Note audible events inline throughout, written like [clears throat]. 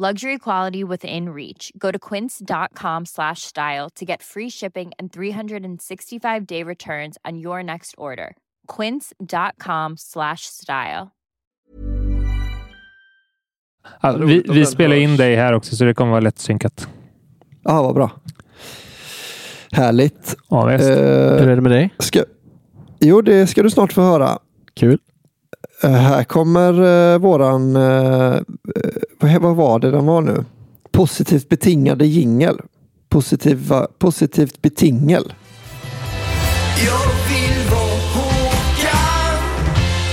Luxury quality within reach. Go to quince.com slash style to get free shipping and 365 day returns on your next order. Quince.com slash style. Ja, vi vi spelar in dig här också så det kommer vara lättsynkat. Ja, vad bra. Härligt. Ja. Eh, Hur är det med dig? ska, jo, det ska du snart få höra. Kul. Eh, här kommer uh, våran, eh, eh, vad, var det den var nu? Positivt betingade jingel. Positiva, positivt betingel. Jag vill vara Håkan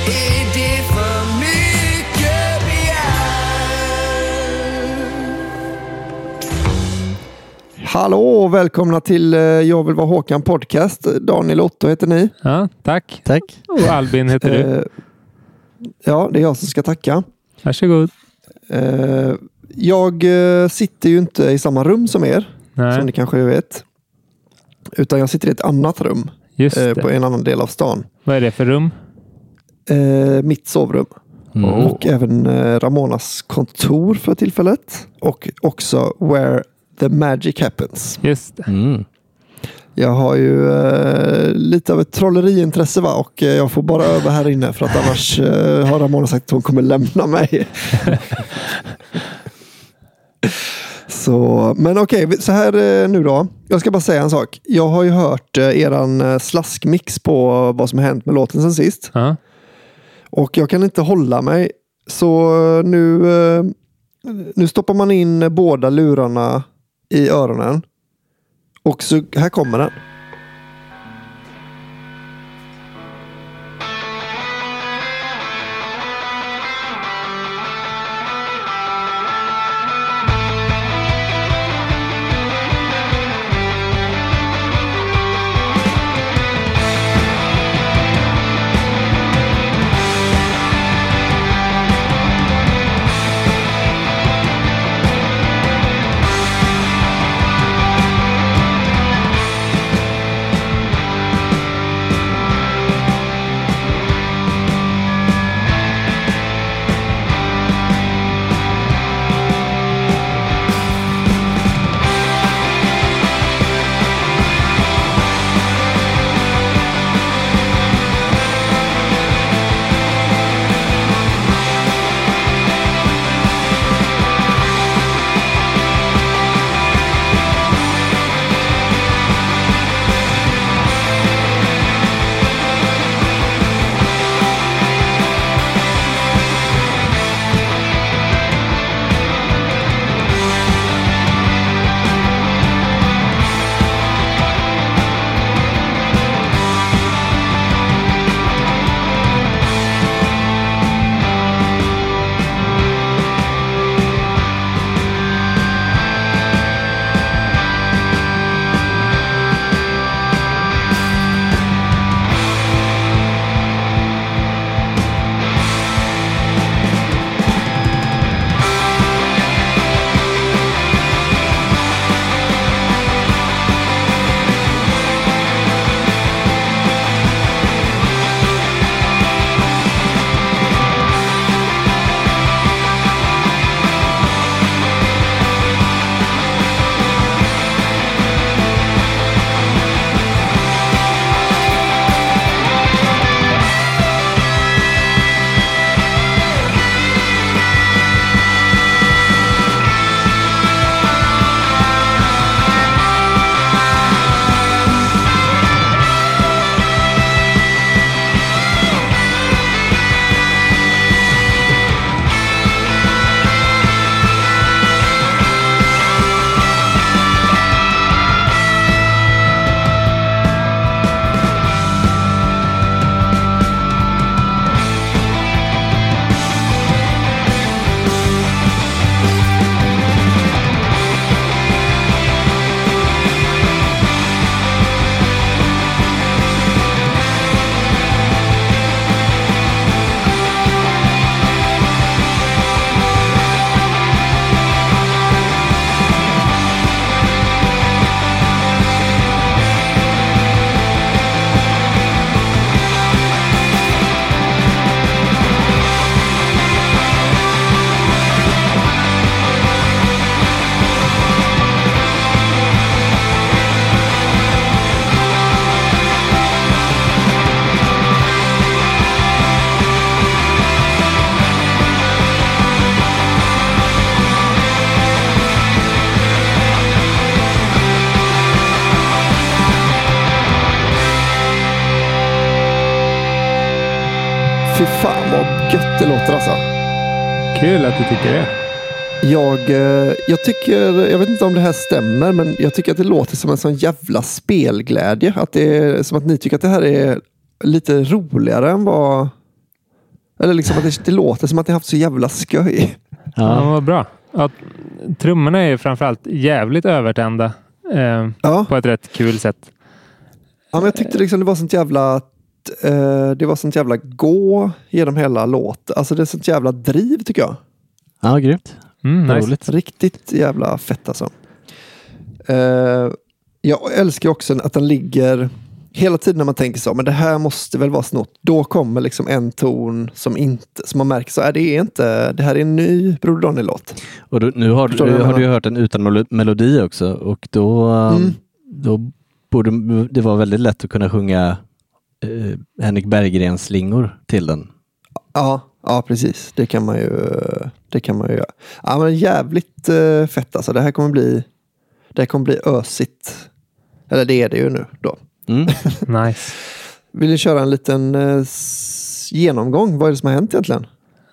Är det för mycket begärt? Hallå och välkomna till eh, Jag vill vara Håkan podcast. Daniel Otto heter ni. Ja, tack. Tack. Och Albin heter du. Ja, det är jag som ska tacka. Varsågod. Eh, jag eh, sitter ju inte i samma rum som er, som Nej, ni kanske vet. Utan jag sitter i ett annat rum just eh, på en annan del av stan. Vad är det för rum? Eh, mitt sovrum. Mm. Och även Ramonas kontor för tillfället. Och också where the magic happens. Just det. Mm. Jag har ju eh, lite av ett trolleriintresse va? och eh, jag får bara öva här inne för att annars eh, har Ramona sagt att hon kommer lämna mig. [laughs] så, men okej, så här eh, nu då. Jag ska bara säga en sak. Jag har ju hört eh, eran eh, slaskmix på vad som hänt med låten sen sist. Ja. Och jag kan inte hålla mig. Så nu, nu stoppar man in båda lurarna i öronen. Och så här kommer den. Tycker det. Jag, eh, jag tycker, jag vet inte om det här stämmer, men jag tycker att det låter som en sån jävla spelglädje. Att det är som att ni tycker att det här är lite roligare än vad... Eller liksom att det, det låter som att ni haft så jävla skoj. Ja, Ja. vad bra. Ja, trummorna är framförallt jävligt övertända. Eh, Ja, på ett rätt kul sätt. ja men jag tyckte liksom det var sånt jävla... eh, Det var sånt jävla gå genom hela låten. Alltså det är sånt jävla driv tycker jag. Ja, grymt. Mm, nice. Riktigt jävla fett alltså. Eh, jag älskar också att den ligger hela tiden när man tänker så, men det här måste väl vara snott. Då kommer liksom en ton som inte, som man märker så, är det är inte, det här är en ny Broder Daniel-låt. Och då, nu har, du du, har du hört den utan melo- melodi också och då, Mm. då borde det vara väldigt lätt att kunna sjunga eh, Henrik Berggrens slingor till den. Ja, ja precis. Det kan man ju, det kan man ju göra. Ja, men jävligt eh, fett alltså. Det här kommer bli, det här kommer bli ösigt. Eller det är det ju nu då. Mm. [laughs] nice. Vill ni köra en liten eh, genomgång? Vad är det som har hänt egentligen?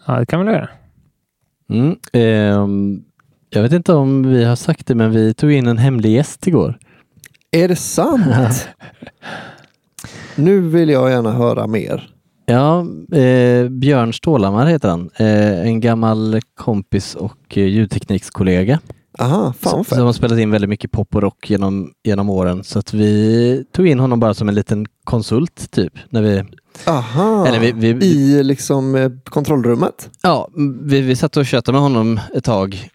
Ja, det kan vi göra. Mm. ehm, jag vet inte om vi har sagt det, men vi tog in en hemlig gäst igår. Är det sant? [laughs] nu vill jag gärna höra mer. Ja, eh, Björn Stålhammar heter han. Eh, en gammal kompis och eh, ljudteknikskollega. Aha, fan som, har spelat in väldigt mycket pop och rock genom, genom åren. Så att vi tog in honom bara som en liten konsult typ. När vi, Aha, eller vi, vi, i liksom eh, kontrollrummet? ja, vi, vi satt och tjötade med honom ett tag.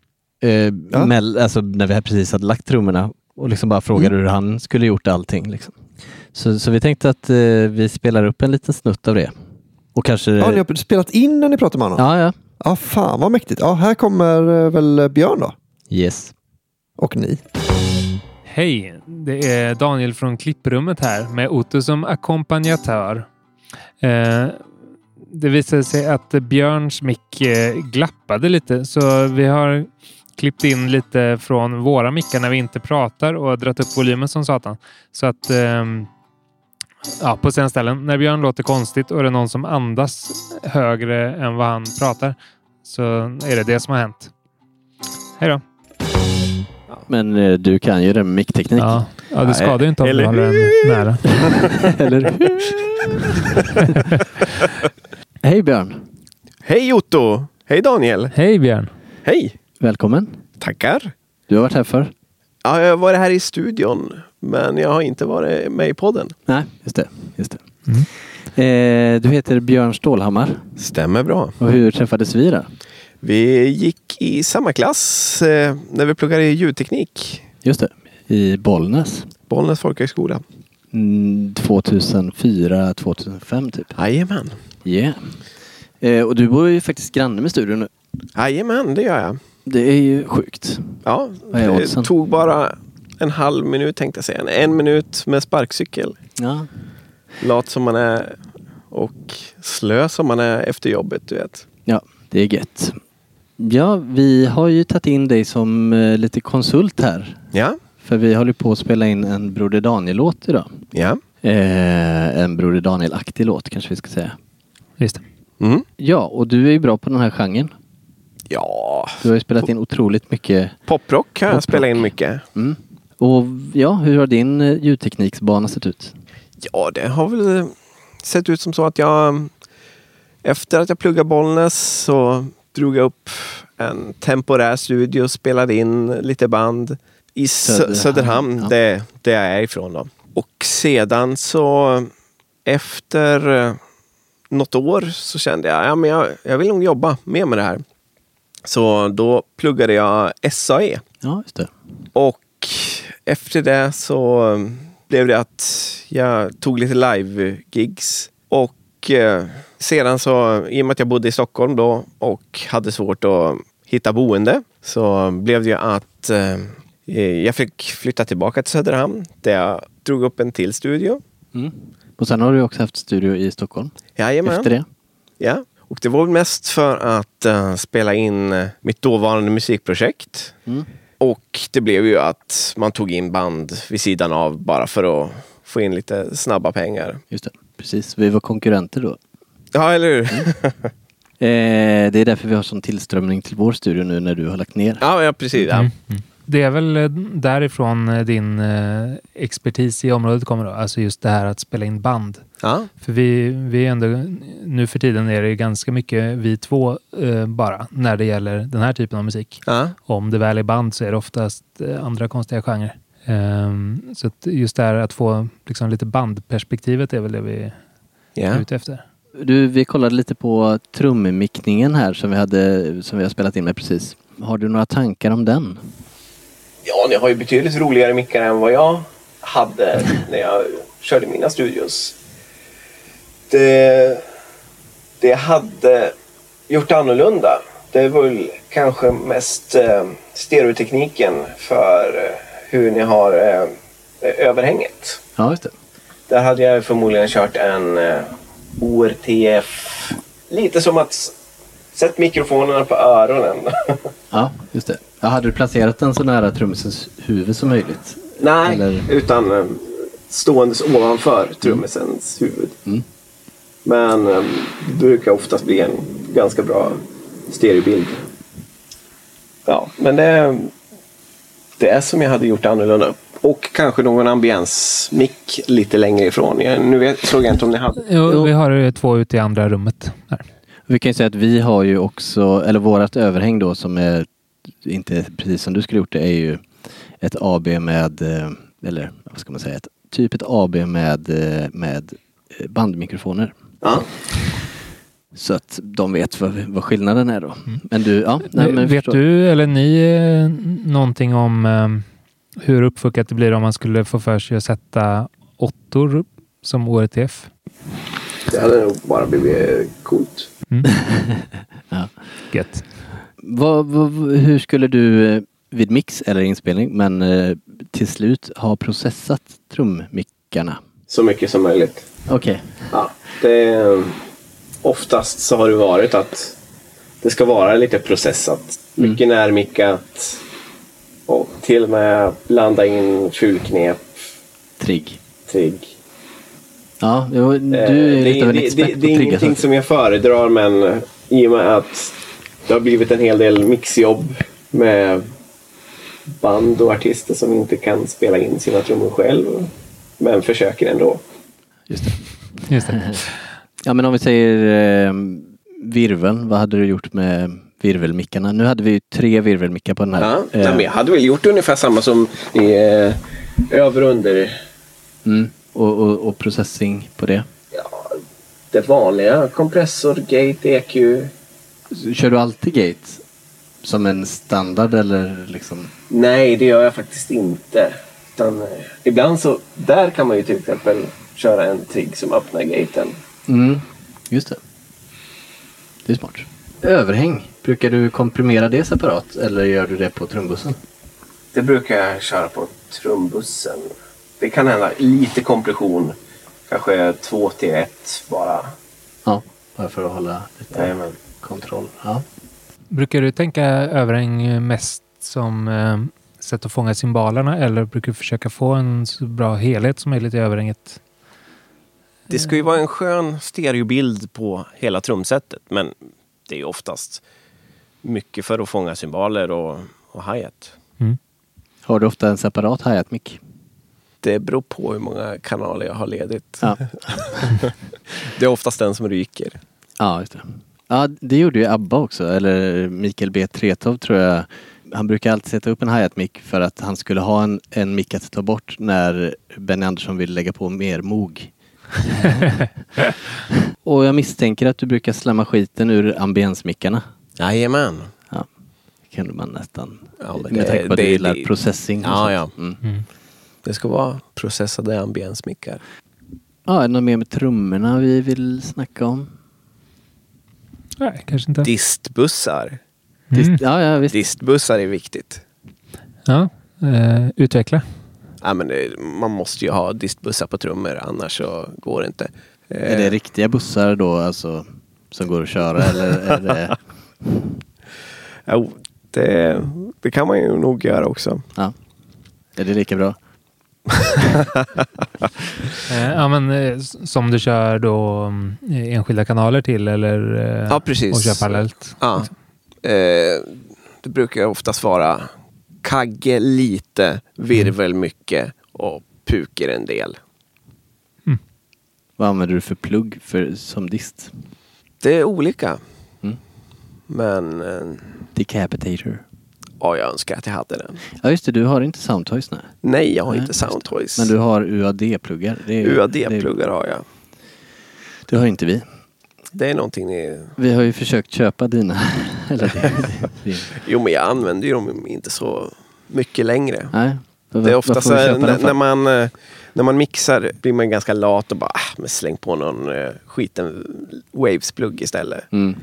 Eh, mell, alltså när vi precis hade lagt trummorna och liksom bara frågade Mm. hur han skulle gjort allting. Liksom. Så, så vi tänkte att eh, vi spelar upp en liten snutt av det. Och kanske... Ja, ni har spelat in när ni pratar med honom? ja, ja. Ja, fan vad mäktigt. Ja, här kommer eh, väl Björn då? Yes. Och ni. Hej, det är Daniel från klipprummet här med Otto som ackompanjatör. Eh, det visade sig att Björns mick eh, glappade lite så vi har klippt in lite från våra mickar när vi inte pratar och dratt upp volymen som satan. Så att ehm, ja, på sen ställen när Björn låter konstigt och det är någon som andas högre än vad han pratar så är det det som har hänt. Hej då! Men eh, du kan ju det med mickteknik. Ja, ja det skadar ju inte om du Eller håller den nära. [laughs] Eller hur? [laughs] Hej Björn! Hej Otto! Hej Daniel! Hej Björn! Hej! Välkommen! Tackar! Du har varit här för? Ja, jag har varit här i studion, men jag har inte varit med i podden. Nej, just det. Just det. Eh, du heter Björn Stålhammar. Stämmer bra. Och hur träffades vi då? Vi gick i samma klass eh, när vi pluggade i ljudteknik. Just det, i Bollnäs. Bollnäs folkhögskola. Mm, 2004, 2005 typ. Jajamän. Yeah. Eh, och du bor ju faktiskt granne med studion nu. Jajamän, det gör jag. Det är ju sjukt. Ja, det tog bara en halv minut tänkte jag säga. En minut med sparkcykel. Ja. Lat som man är och slö som man är efter jobbet, du vet. ja, det är gött. Ja, vi har ju tagit in dig som eh, lite konsult här. Ja, För vi håller på att spela in en Broder Daniel-låt idag. ja. Eh, en Broder Daniel-aktig låt kanske vi ska säga. Just det. Mm. Ja, och du är ju bra på den här genren. Ja, Du har ju spelat in otroligt mycket. poprock har jag spelat in mycket. Mm. Och ja, hur har din eh, ljudtekniksbana sett ut? Ja, det har väl sett ut som så att jag efter att jag pluggade Bollnäs så drog jag upp en temporär studio och spelade in lite band i Söderhamn, Söderhamn, Söderhamn ja. det, det jag är ifrån. Då. Och sedan så efter eh, något år så kände jag att ja, jag, jag vill nog jobba mer med det här. Så då pluggade jag SAE. Ja, just det. Och efter det så blev det att jag tog lite live-gigs. Och eh, sedan så, i och med att jag bodde i Stockholm då och hade svårt att hitta boende, så blev det ju att eh, jag fick flytta tillbaka till Söderhamn där jag drog upp en till studio. Mm. Och sen har du också haft studio i Stockholm Jajamän. efter det. Ja. Och det var mest för att eh, spela in eh, mitt dåvarande musikprojekt. Mm. Och det blev ju att man tog in band vid sidan av bara för att få in lite snabba pengar. Just det. Precis, vi var konkurrenter då. Ja, eller hur? Eh, det är därför vi har sån tillströmning till vår studio nu när du har lagt ner. Ja, ja precis. Ja. Mm. Det är väl eh, därifrån eh, din eh, expertis i området kommer då? Alltså just det här att spela in band. Ja. För vi, vi är ändå, nu för tiden är det ganska mycket vi två eh, bara när det gäller den här typen av musik. Ja. Om det väl är band så är det oftast andra konstiga genrer. Ehm, så att just det här att få liksom, lite bandperspektivet är väl det vi Ja. är ute efter. Du, vi kollade lite på trummickningen här som vi, hade, som vi har spelat in med precis. Har du några tankar om den? Ja, ni har ju betydligt roligare mickar än vad jag hade när jag körde mina studios. Det, det jag hade gjort annorlunda, det var väl kanske mest eh, stereotekniken för eh, hur ni har eh, överhänget. Ja, just det. Där hade jag förmodligen kört en eh, ORTF. Lite som att sätta mikrofonerna på öronen. [laughs] Ja, just det. Ja, hade du placerat den så nära trummisens huvud som möjligt? Nej, Eller- utan eh, ståendes ovanför trummisens huvud. Mm. Men eh, det brukar oftast bli en ganska bra stereobild. Ja, men det, det är som jag hade gjort annorlunda. Och kanske någon ambiensmick lite längre ifrån. Jag, nu vet, såg jag inte om ni hade. Jo. Vi har två ute i andra rummet. Här. Vi kan ju säga att vi har ju också, eller vårat överhäng då som är inte precis som du skulle gjort det, är ju ett AB med, eh, eller vad ska man säga, ett, typ ett AB med, eh, med eh, bandmikrofoner. Ja. Så att de vet vad, vad skillnaden är då. Men du, ja. Nej, men Vet förstår. du eller ni någonting om hur uppfuckat det blir om man skulle få för sig att sätta åttor som ORTF? Det hade nog bara blivit coolt. [laughs] Gött. Vad, vad, hur skulle du eh, vid mix eller inspelning, men eh, till slut ha processat trummickarna? Så mycket som möjligt. Okej. Ja, det, oftast så har det varit att det ska vara lite processat. Mycket närmickat. Och till och med blanda in fulknep, Trigg. trigg. Ja, du Eh, är det, lite av en det, expert det, på det är trigga ingenting som jag föredrar men i och med att det har blivit en hel del mixjobb med band och artister som inte kan spela in sina trummor själv. Men försöker ändå. Just det. Just det. [laughs] Ja, men om vi säger eh, virveln, vad hade du gjort med virvelmickarna? Nu hade vi ju tre virvelmickar på den här. Ja, Eh, men jag hade väl gjort ungefär samma som i eh, över och under. mm, och, och, och processing på det. Ja, det vanliga. Kompressor, gate, EQ. Kör du alltid gate? Som en standard eller liksom? Nej, det gör jag faktiskt inte. Utan, eh, ibland så, där kan man ju till exempel köra en trigg som öppnar gaten. Mm, just det. Det är smart. Överhäng, brukar du komprimera det separat eller gör du det på trumbussen? Det brukar jag köra på trumbussen. Det kan hända lite kompression. Kanske 2 till 1 bara. Ja, bara för att hålla lite Jajamän. Kontroll. Ja. Brukar du tänka överhäng mest som eh, sätt att fånga cymbalerna eller brukar du försöka få en så bra helhet som möjligt i överhänget? Det ska ju vara en skön stereobild på hela trumsetet. Men det är ju oftast mycket för att fånga cymbaler och, och hi-hat. Har du ofta en separat hi-hat mick? Det beror på hur många kanaler jag har ledigt. Ja. [laughs] Det är oftast den som ryker. Ja, just det. Ja, det gjorde ju ABBA också, eller Mikael B. Tretow tror jag. Han brukar alltid sätta upp en hi-hat mick för att han skulle ha en, en mick att ta bort när Benny Andersson vill lägga på mer mog. [laughs] Och jag misstänker att du brukar slamma skiten ur ambiensmickarna. Jajamän. Det kunde man nästan. Ja, men med det- tanke på att det- du gillar det- processing. och Ja, sånt. ja. Mm. Det ska vara processade ambiensmickar. Ja, är det något mer med trummorna vi vill snacka om? Nej, kanske inte. Distbussar. Mm. Dist- Ja, ja, visst. Distbussar är viktigt. Ja, eh, utveckla. Ja, men det, man måste ju ha distbussar på trummor annars så går det inte. Är det Eh, riktiga bussar då, alltså, som går att köra eller är det... [laughs] jo, det, det kan man ju nog göra också. Ja. Är det lika bra? Eh, ja, men eh, som du kör då mm, enskilda kanaler till eller eh, Ja, precis. och kör parallellt? Ja. Eh, det brukar oftast vara kagge lite, virvel mycket och puker en del. Vad använder du för plugg för, som dist? Det är olika. Mm. Men eh, Decapitator. Ja, jag önskar att jag hade den. Ja just det, du har inte Soundtoys nu. Nej, jag har Nej, inte. Soundtoys. Men du har UAD-pluggar. UAD-pluggar har jag. Det har inte vi. Det är någonting ni... Vi har ju försökt köpa dina. [laughs] [laughs] Jo, men jag använder ju dem inte så mycket längre. nej. Det är ofta så när, när, man, eh, när man mixar blir man ganska lat och bara ah, men släng på någon eh, skiten Waves-plugg istället. Mm.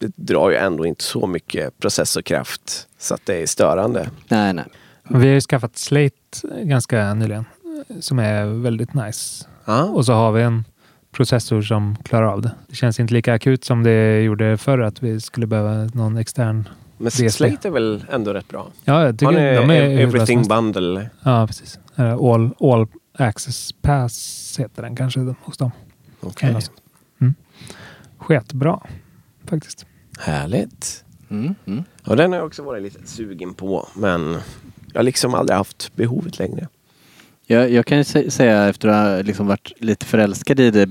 Det drar ju ändå inte så mycket processorkraft så att det är störande. Nej, nej. Vi har ju skaffat Slate ganska nyligen som är väldigt nice. Ja. Och så har vi en processor som klarar av det. Det känns inte lika akut som det gjorde förr att vi skulle behöva någon extern. Men DSP. Slate är väl ändå rätt bra? Ja, jag tycker ni de är Everything. Bundle? Ja, precis. All, all Access Pass heter den kanske hos dem. Okej. Så. Mm. Sketbra faktiskt. Härligt. Mm. Mm. Ja, den har jag också varit lite sugen på. Men jag har liksom aldrig haft behovet längre. Jag, jag kan ju sä- säga efter att ha liksom varit lite förälskad i det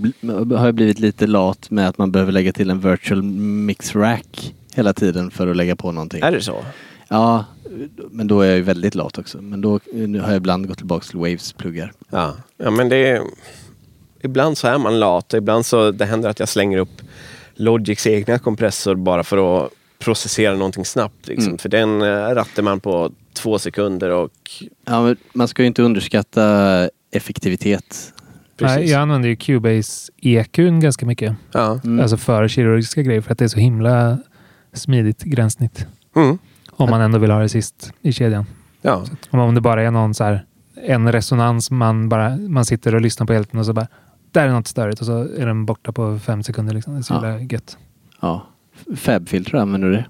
har jag blivit lite lat med att man behöver lägga till en virtual mix rack hela tiden för att lägga på någonting. Är det så? Ja, men då är jag ju väldigt lat också. Men då nu har jag ibland gått tillbaka till Waves-pluggar. Ja, ja men det är... Ibland så är man lat. Ibland så det händer att jag slänger upp Logics egna kompressor bara för att processera någonting snabbt. Liksom. Mm. För den eh, rattar man på två sekunder och... Ja, men man ska ju inte underskatta effektivitet. Nej, jag använder ju Cubase EQn ganska mycket. Ja. Mm. Alltså för kirurgiska grejer för att det är så himla smidigt gränssnitt. Mm. Om man ändå vill ha det sist i kedjan. Ja. Om- Om det bara är någon så här, en resonans man bara man sitter och lyssnar på helt och så bara där är något störigt och så är den borta på fem sekunder. Liksom. Det är så Ja. jävla gött. Ja. Fabfilter, använder du det?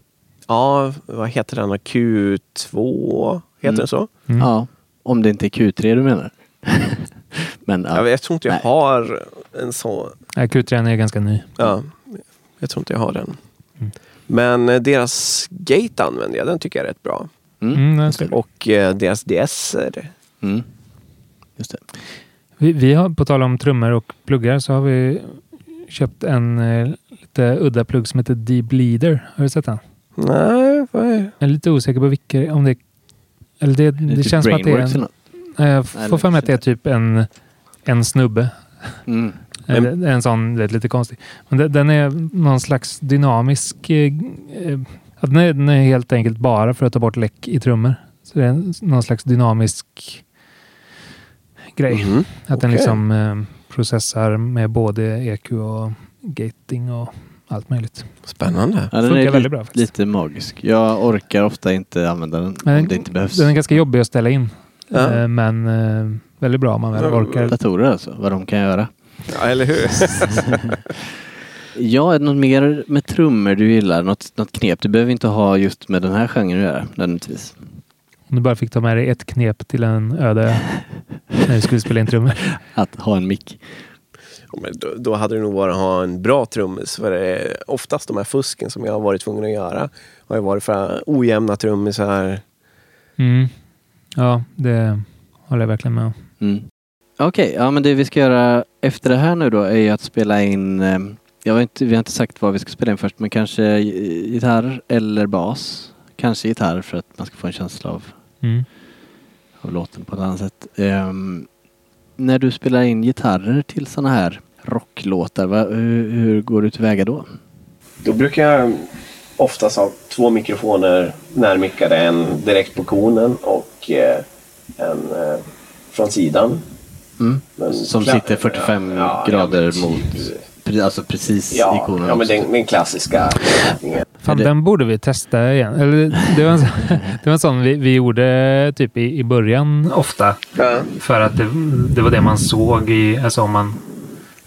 ja, vad heter den? Q2? Heter Mm. den så? Mm. Ja. Om det inte är Q3 du menar. [laughs] men ja. Ja. Jag tror inte jag Nej. har en så... Nej, Q3 är ganska ny. Ja, jag tror inte jag har den. Mm. Men eh, deras Gate använder jag. Den tycker jag är rätt bra. Mm. Mm. Och eh, deras DS är det. Mm. Just det. Vi, vi har, på tal om trummor och pluggar så har vi köpt en eh, lite udda plugg som heter Deep Leader. Har du sett den? Nej, vad är... Jag är lite osäker på vilka, om det eller det, det, Är typ känns som att det är en, jag får för mig att det är typ en, en snubbe. Mm. Men- En, en sån, det är lite konstig. Men det, den är någon slags dynamisk... Eh, eh, den, är, den är helt enkelt bara för att ta bort läck i trummor. Så det är någon slags dynamisk grej. Mhm. Att den okej. liksom eh, processar med både EQ och gating och allt möjligt. Spännande. Ja, den Funkar är väldigt bra faktiskt. lite magisk. Jag orkar ofta inte använda den Men om det inte behövs. Den är ganska jobbig att ställa in. Ja. Eh, men eh, väldigt bra om man väl orkar. Datorer alltså, vad de kan göra. Ja, eller hur? [laughs] Ja, är det något mer med trummor du gillar? Något, något knep? Du behöver inte ha just med den här genren att göra nödvändigtvis. Om du bara fick ta med dig ett knep till en öde när du skulle spela in trummor. [laughs] Att ha en mick. Ja, men då, då hade det nog varit att ha en bra trummis. För det är oftast de här fusken som jag har varit tvungen att göra har ju varit för ojämna trummisar. Mm. Ja, det håller jag verkligen med om. Mm. Okej, ja men det vi ska göra efter det här nu då är ju att spela in eh, jag vet inte, vi har inte sagt vad vi ska spela in först men kanske gi- gitarr eller bas. Kanske gitarr för att man ska få en känsla av, Mm. av låten på ett annat sätt. Ehm, när du spelar in gitarrer till sådana här rocklåtar, va, hur, hur går du tillväga då? Då brukar jag oftast ha två mikrofoner närmickade. En direkt på konen och eh, en eh, från sidan. Mm. Men Som sitter 45 ja, ja, grader men typ- mot, alltså precis Ja, ikonen ja men den, den klassiska. Fan, det- den borde vi testa igen. Eller, det, var en, sån- [laughs] det var en sån vi, vi gjorde typ i, i början ofta. Ja. För att det, det var det man såg i, alltså om man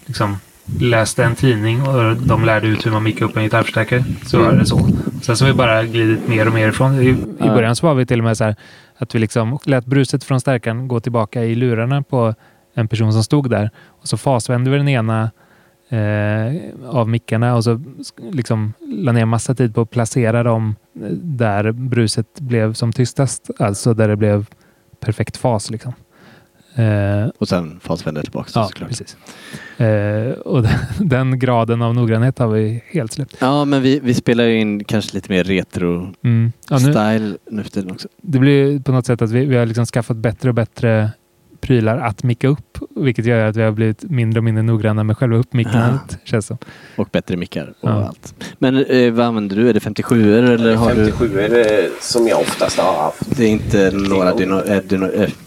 liksom läste en tidning och de lärde ut hur man mickade upp en gitarrförstärkare. Så var det så. Sen så har vi bara glidit mer och mer ifrån. I, i Ja. början så var vi till och med så här, Att vi liksom lät bruset från stärkan gå tillbaka i lurarna på en person som stod där. Och så fasvände vi den ena eh, av mickarna och så liksom la ner massa tid på att placera dem eh, där bruset blev som tystast. Alltså där det blev perfekt fas. Liksom. Eh, Och sen fasvänder tillbaka ja, såklart. precis. Eh, och den, [laughs] den graden av noggrannhet har vi helt släppt. Ja, men vi, vi spelar in kanske lite mer retro Mm. Ja, nu, nu för tiden också. det blir på något sätt att vi, vi har liksom skaffat bättre och bättre prylar att micka upp. Vilket gör att vi har blivit mindre och mindre noggranna med själva uppmickandet. Känns som. Och bättre mickar och Ja. allt. Men eh, vad använder du? Är det 57 eller har du? 57 är det som jag oftast har haft. Det är inte några dyno, äh, dyno,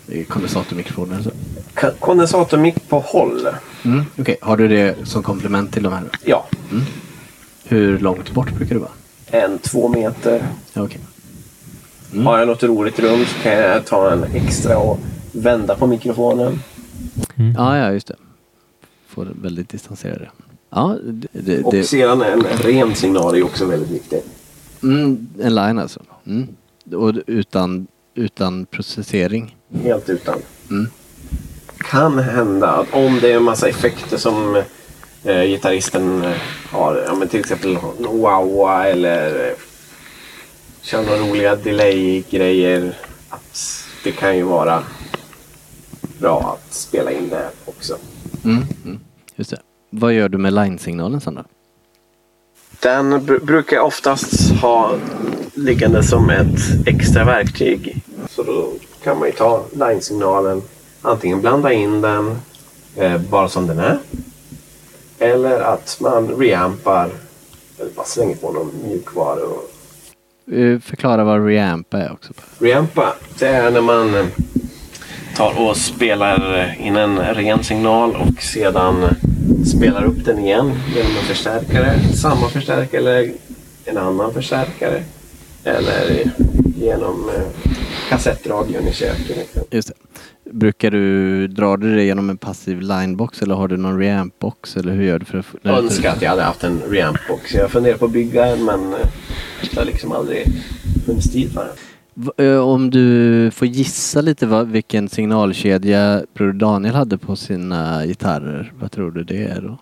äh, kondensatormikrofoner? så? Kondensatormick på håll. Mm. Okej, har du det som komplement till de här? Ja, Hur långt bort brukar det vara? en två meter. Ja, okej. Har jag något roligt rum så kan jag ta en extra och vända på mikrofonen. Ja, ja, just det. Får väldigt distanserade. Ja, det, det, Och sedan en ren signal är också väldigt viktig. mm, en line alltså. Mm. Och utan, utan processering. Helt utan. Mm. Kan hända att om det är en massa effekter som eh, gitarristen eh, har, ja, men till exempel wow eller eh, kör några roliga delay-grejer. Att det kan ju vara bra att spela in det också. Mm. Mm. Just det. Vad gör du med line-signalen sen då? Den br- brukar jag oftast ha liggande som ett extra verktyg. Så då kan man ju ta line-signalen, antingen blanda in den eh, bara som den är. Eller att man reampar, eller bara slänger på någon mjukvara. Och Eh, Förklara vad reampa är också. reampa, det är när man eh, tar och spelar eh, in en ren signal och sedan eh, spelar upp den igen genom en förstärkare. Samma förstärkare eller en annan förstärkare. Eller genom eh, kassettradion i köket. Liksom. Just det. Brukar du dra det genom en passiv linebox eller har du någon reampbox eller hur gör du för att... Jag önskar att jag hade haft en reampbox. Jag funderar på att bygga en men eh, det har liksom aldrig funnits tid för den. Om du får gissa lite vad, vilken signalkedja Bror Daniel hade på sina gitarrer. Vad tror du det är då?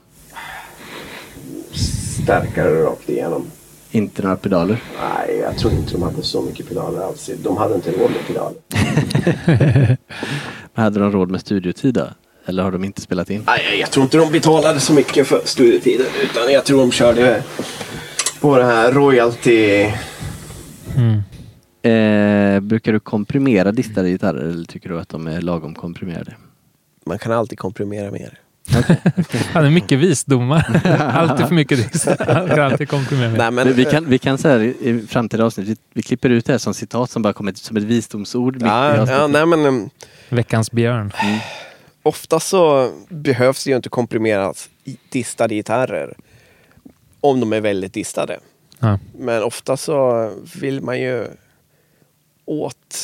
Stärkare rakt igenom. Inte några pedaler? Nej, jag tror inte de hade så mycket pedaler alls. De hade inte råd med pedaler. [laughs] Men hade de råd med studiotid då? Eller har de inte spelat in? Nej, jag tror inte de betalade så mycket för studietiden. Utan jag tror de körde på det här royalty. Eh, brukar du komprimera distade gitarrer eller tycker du att de är lagom komprimerade? Man kan alltid komprimera mer. [laughs] Han är mycket visdomar. [laughs] alltid för mycket diss. alltid komprimera. Nej, men, Men vi kan, vi kan så här i framtida avsnitt, vi, vi klipper ut det här som citat som bara kommer som ett visdomsord. ja, ja, nej, men um, Veckans björn. ofta så behövs det ju inte komprimeras distade gitarrer. Om de är väldigt distade. Ja. Men ofta så vill man ju åt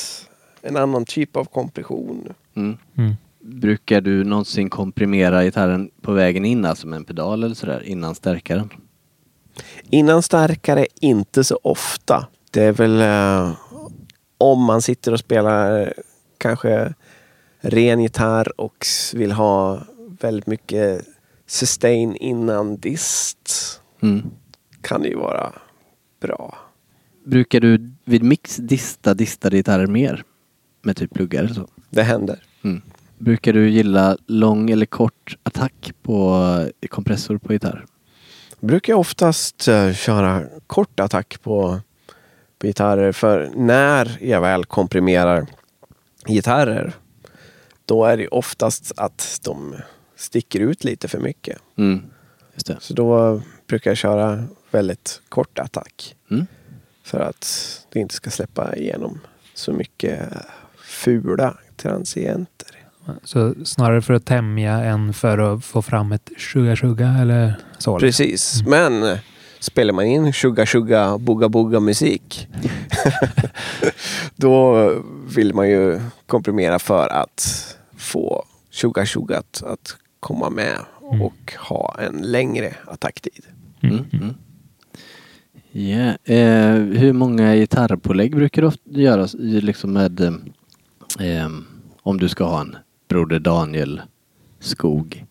en annan typ av kompression. Mm. Mm. Brukar du någonsin komprimera gitarren på vägen in, alltså med en pedal eller sådär, innan stärkaren? Innan starkare, inte så ofta. Det är väl eh, om man sitter och spelar eh, kanske ren gitarr och vill ha väldigt mycket sustain innan dist. Mm. Kan det ju vara bra. Brukar du vid mix dista distade gitarrer mer? Med typ pluggar eller så? Det händer. Mm. Brukar du gilla lång eller kort attack på eh, kompressor på gitarr? Brukar jag oftast eh, köra kort attack på, på gitarrer. För när jag väl komprimerar gitarrer då är det oftast att de sticker ut lite för mycket. Mm. Så då brukar jag köra väldigt kort attack. Mm. För att det inte ska släppa igenom så mycket fula transienter. Så snarare för att tämja än för att få fram ett suga suga eller så. Precis, men eh, spelar man in Suga Suga Booga Booga musik [laughs] då vill man ju komprimera för att få Suga Suga att, att komma med Mm. och ha en längre attacktid. Mm. Mm. Ja, eh, hur många gitarrpålägg brukar du ofta göra liksom med eh, ehm, om du ska ha en Broder Daniel skog?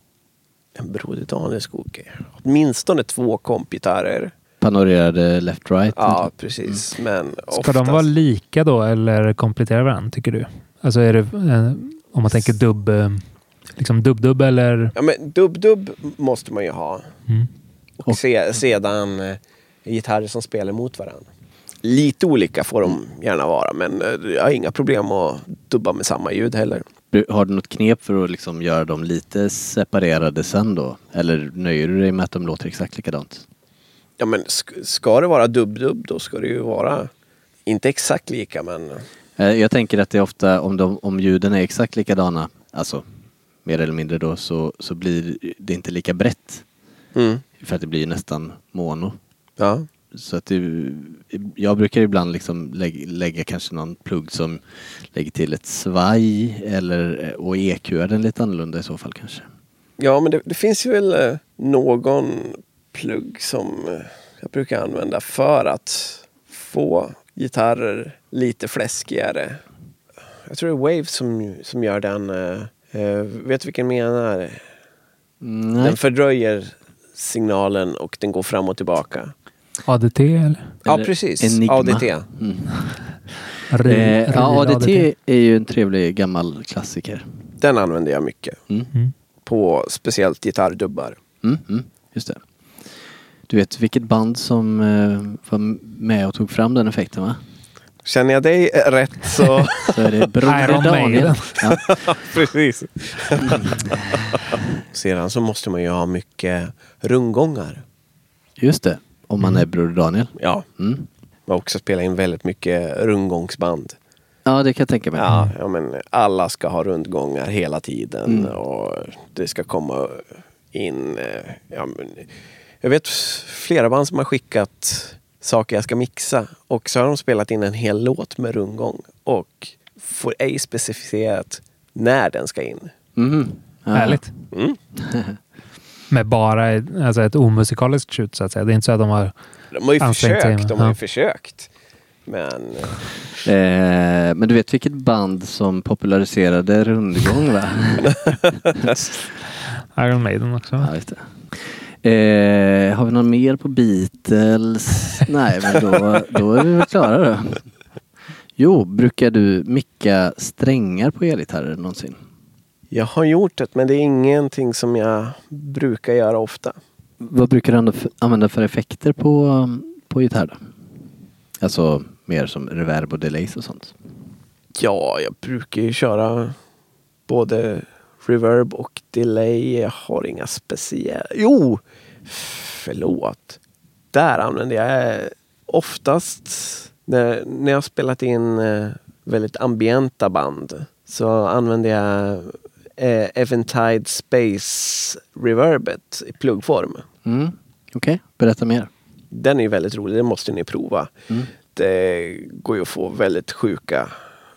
En Broder Daniel Skog. Åtminstone två kompgitarrer. Panorerade left-right? Ja, precis. Men Ska oftast... de vara lika då eller komplettera varandra tycker du? Alltså är det eh, om man tänker dubb, eh, liksom dubb-dubb eller? Ja, men dubb-dubb måste man ju ha. Mm. Och se, sedan eh, gitarrer som spelar mot varandra. Lite olika får de gärna vara, men eh, jag har inga problem att dubba med samma ljud heller. Har du något knep för att liksom göra dem lite separerade sen då? Eller nöjer du dig med att de låter exakt likadant? Ja, men sk- ska det vara dubb-dubb, då ska det ju vara inte exakt lika, men Eh, Jag tänker att det är ofta, om, de, om ljuden är exakt likadana, alltså mer eller mindre då, så, så blir det inte lika brett. mm, För att det blir nästan mono. Ja. Så att det, jag brukar ibland liksom lägga, lägga kanske någon plugg som lägger till ett svaj eller, och EQ är den lite annorlunda i så fall kanske. Ja, men det, det finns ju väl eh, någon plugg som eh, jag brukar använda för att få gitarrer lite fläskigare. Jag tror det är Wave som, som gör den. eh, vet du vilken jag menar? Nej. Den fördröjer signalen och den går fram och tillbaka. ADT eller? Ja, precis. Enigma. ADT. Mm. Ri- Eh, ja, ADT är ju en trevlig gammal klassiker. Den använder jag mycket. Mm. Mm. På speciellt gitarrdubbar. Mm, mm, just det. Du vet vilket band som eh, var med och tog fram den effekten va? Känner jag dig rätt så... [laughs] Så är det Broder Daniel. Ja. [laughs] Precis. Sedan så måste man ju ha mycket rundgångar. Just det, om man är Broder Daniel. Ja, Mm. man har också spelat in väldigt mycket rundgångsband. Ja, det kan jag tänka mig. Ja, ja, men alla ska ha rundgångar hela tiden Mm. och det ska komma in... eh, Ja, men, jag vet flera band som har skickat saker jag ska mixa och så har de spelat in en hel låt med rundgång och får ej specificerat när den ska in. Mhm. Ja. Härligt. Mm. [laughs] [laughs] Med bara ett, alltså ett omusikaliskt shoot så att säga. Det är inte så att de har... De har ju Ansträngt sig, försökt, de har ju ja. försökt. Men Eh, men du vet vilket band som populariserade rundgång va? [laughs] Iron Maiden också. ja, just det. Eh, har vi någon mer på Beatles? Nej, men då, då är vi väl klara då. Jo, brukar du micka strängar på elgitarrer någonsin? Jag har gjort det, men det är ingenting som jag brukar göra ofta. Vad brukar du använda för, effekter på, på gitarr då? Alltså mer som reverb och delays och sånt. Ja, jag brukar ju köra både reverb och delay. Jag har inga speciella... Jo! Förlåt. Där använder jag oftast när, när jag spelat in eh, väldigt ambienta band så använder jag eh, Eventide Space Reverbet i pluggform. Mm. Okej, berätta mer. Den är väldigt rolig, den måste ni prova. Mm. Det går ju att få väldigt sjuka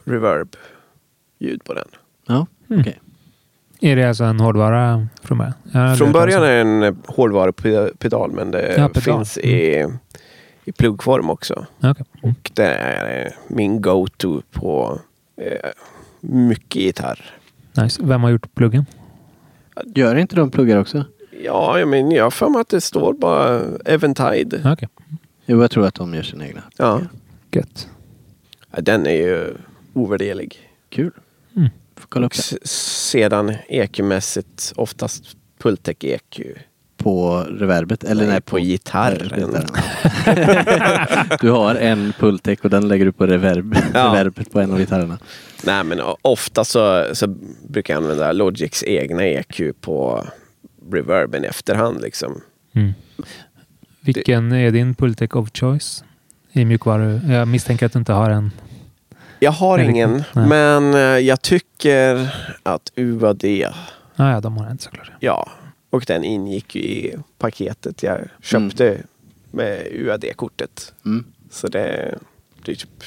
reverb-ljud på den. Ja, Mm. okej. Är det alltså en hårdvara från början? Ja, Från början är det en hårdvarupedal men det Ja, finns i, i pluggform också. Mm. Och det är min go-to på eh, mycket gitarr. Nice. Vem har gjort pluggen? Gör inte de pluggar också? Ja, jag, men jag har för mig att det står bara Eventide. Okej, Jo, jag tror att de gör sina egna. Ja. gött. Ja, Den är ju ovärderlig. Kul. Mm. Får kolla upp Och det. s- sedan EQ-mässigt oftast Pultec EQ. På reverbet? Eller nej, på gitarren. gitarren. du har en Pultec och den lägger du på reverb, Ja. reverbet på en av gitarrerna. Nej men ofta så, så brukar jag använda Logics egna EQ på reverben i efterhand liksom. Mm. Vilken är din Pultec of choice? I mjukvaru? Jag misstänker att du inte har en. Jag har Nej, ingen, nej. men eh, jag tycker att UAD, Ah, ja, de har en såklart. ja, och den ingick ju i paketet jag köpte med UAD-kortet. Mm. Så det, det är typ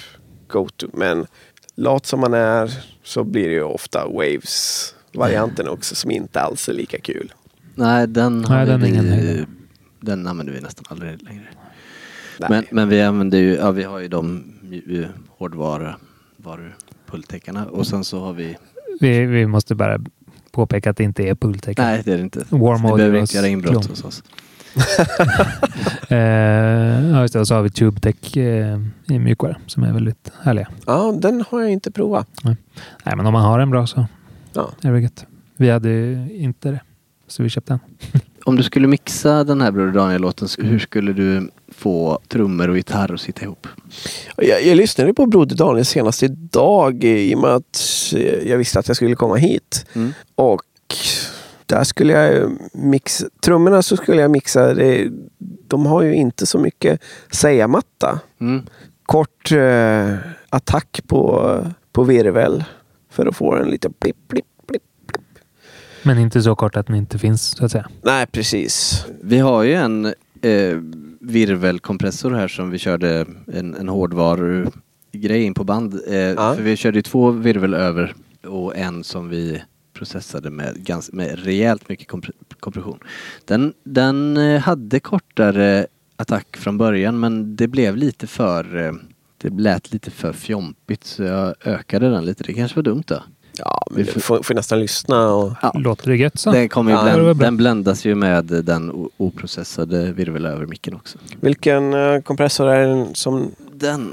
go-to. Men lat som man är så blir det ju ofta Waves-varianten också som inte alls är lika kul. Nej, den, har Nej, den vi, ingen den använder vi nästan aldrig längre. Nej. Men, men vi använder ju, ja vi har ju de hårdvarupultäckarna och sen så har vi, Vi, vi måste bara påpeka att det inte är pultäckare. nej det är det inte. Warm Ni behöver inte göra inbrott klon. hos oss. [laughs] [laughs] Eh, ja, just det. Och så har vi TubeTech eh, i mjukvara som är väldigt härliga. Ja, den har jag inte provat. Nej, men om man har en bra så Ja. är det gött. Vi hade inte det. Så vi köpte en. Om du skulle mixa den här Broder Daniel-låten, hur skulle du få trummor och gitarr att sitta ihop? Jag, jag lyssnade på Broder Daniel senast idag i och med att jag visste att jag skulle komma hit. Mm. Och där skulle jag mixa, trummorna så skulle jag mixa, det, de har ju inte så mycket säga-matta. Mm. Kort eh, attack på, på virvel för att få en lite blipp, blipp, blipp. Men inte så kort att den inte finns så att säga. Nej, precis. Vi har ju en eh, virvelkompressor här som vi körde en, en hårdvarugrej in på band. Eh, Ja. För vi körde två virvel över och en som vi processade med, gans, med rejält mycket kompre- kompression. Den, den eh, hade kortare attack från början men det blev lite för eh, det lät lite för fjompigt så jag ökade den lite. Det kanske var dumt då. Ja, men Vi du får- får, nästan lyssna. Och, Ja. Låter det gött så? Den, kommer ju Ja, bländ, den bländas ju med den oprocessade virvel över micken också. vilken eh, kompressor är den som, Den.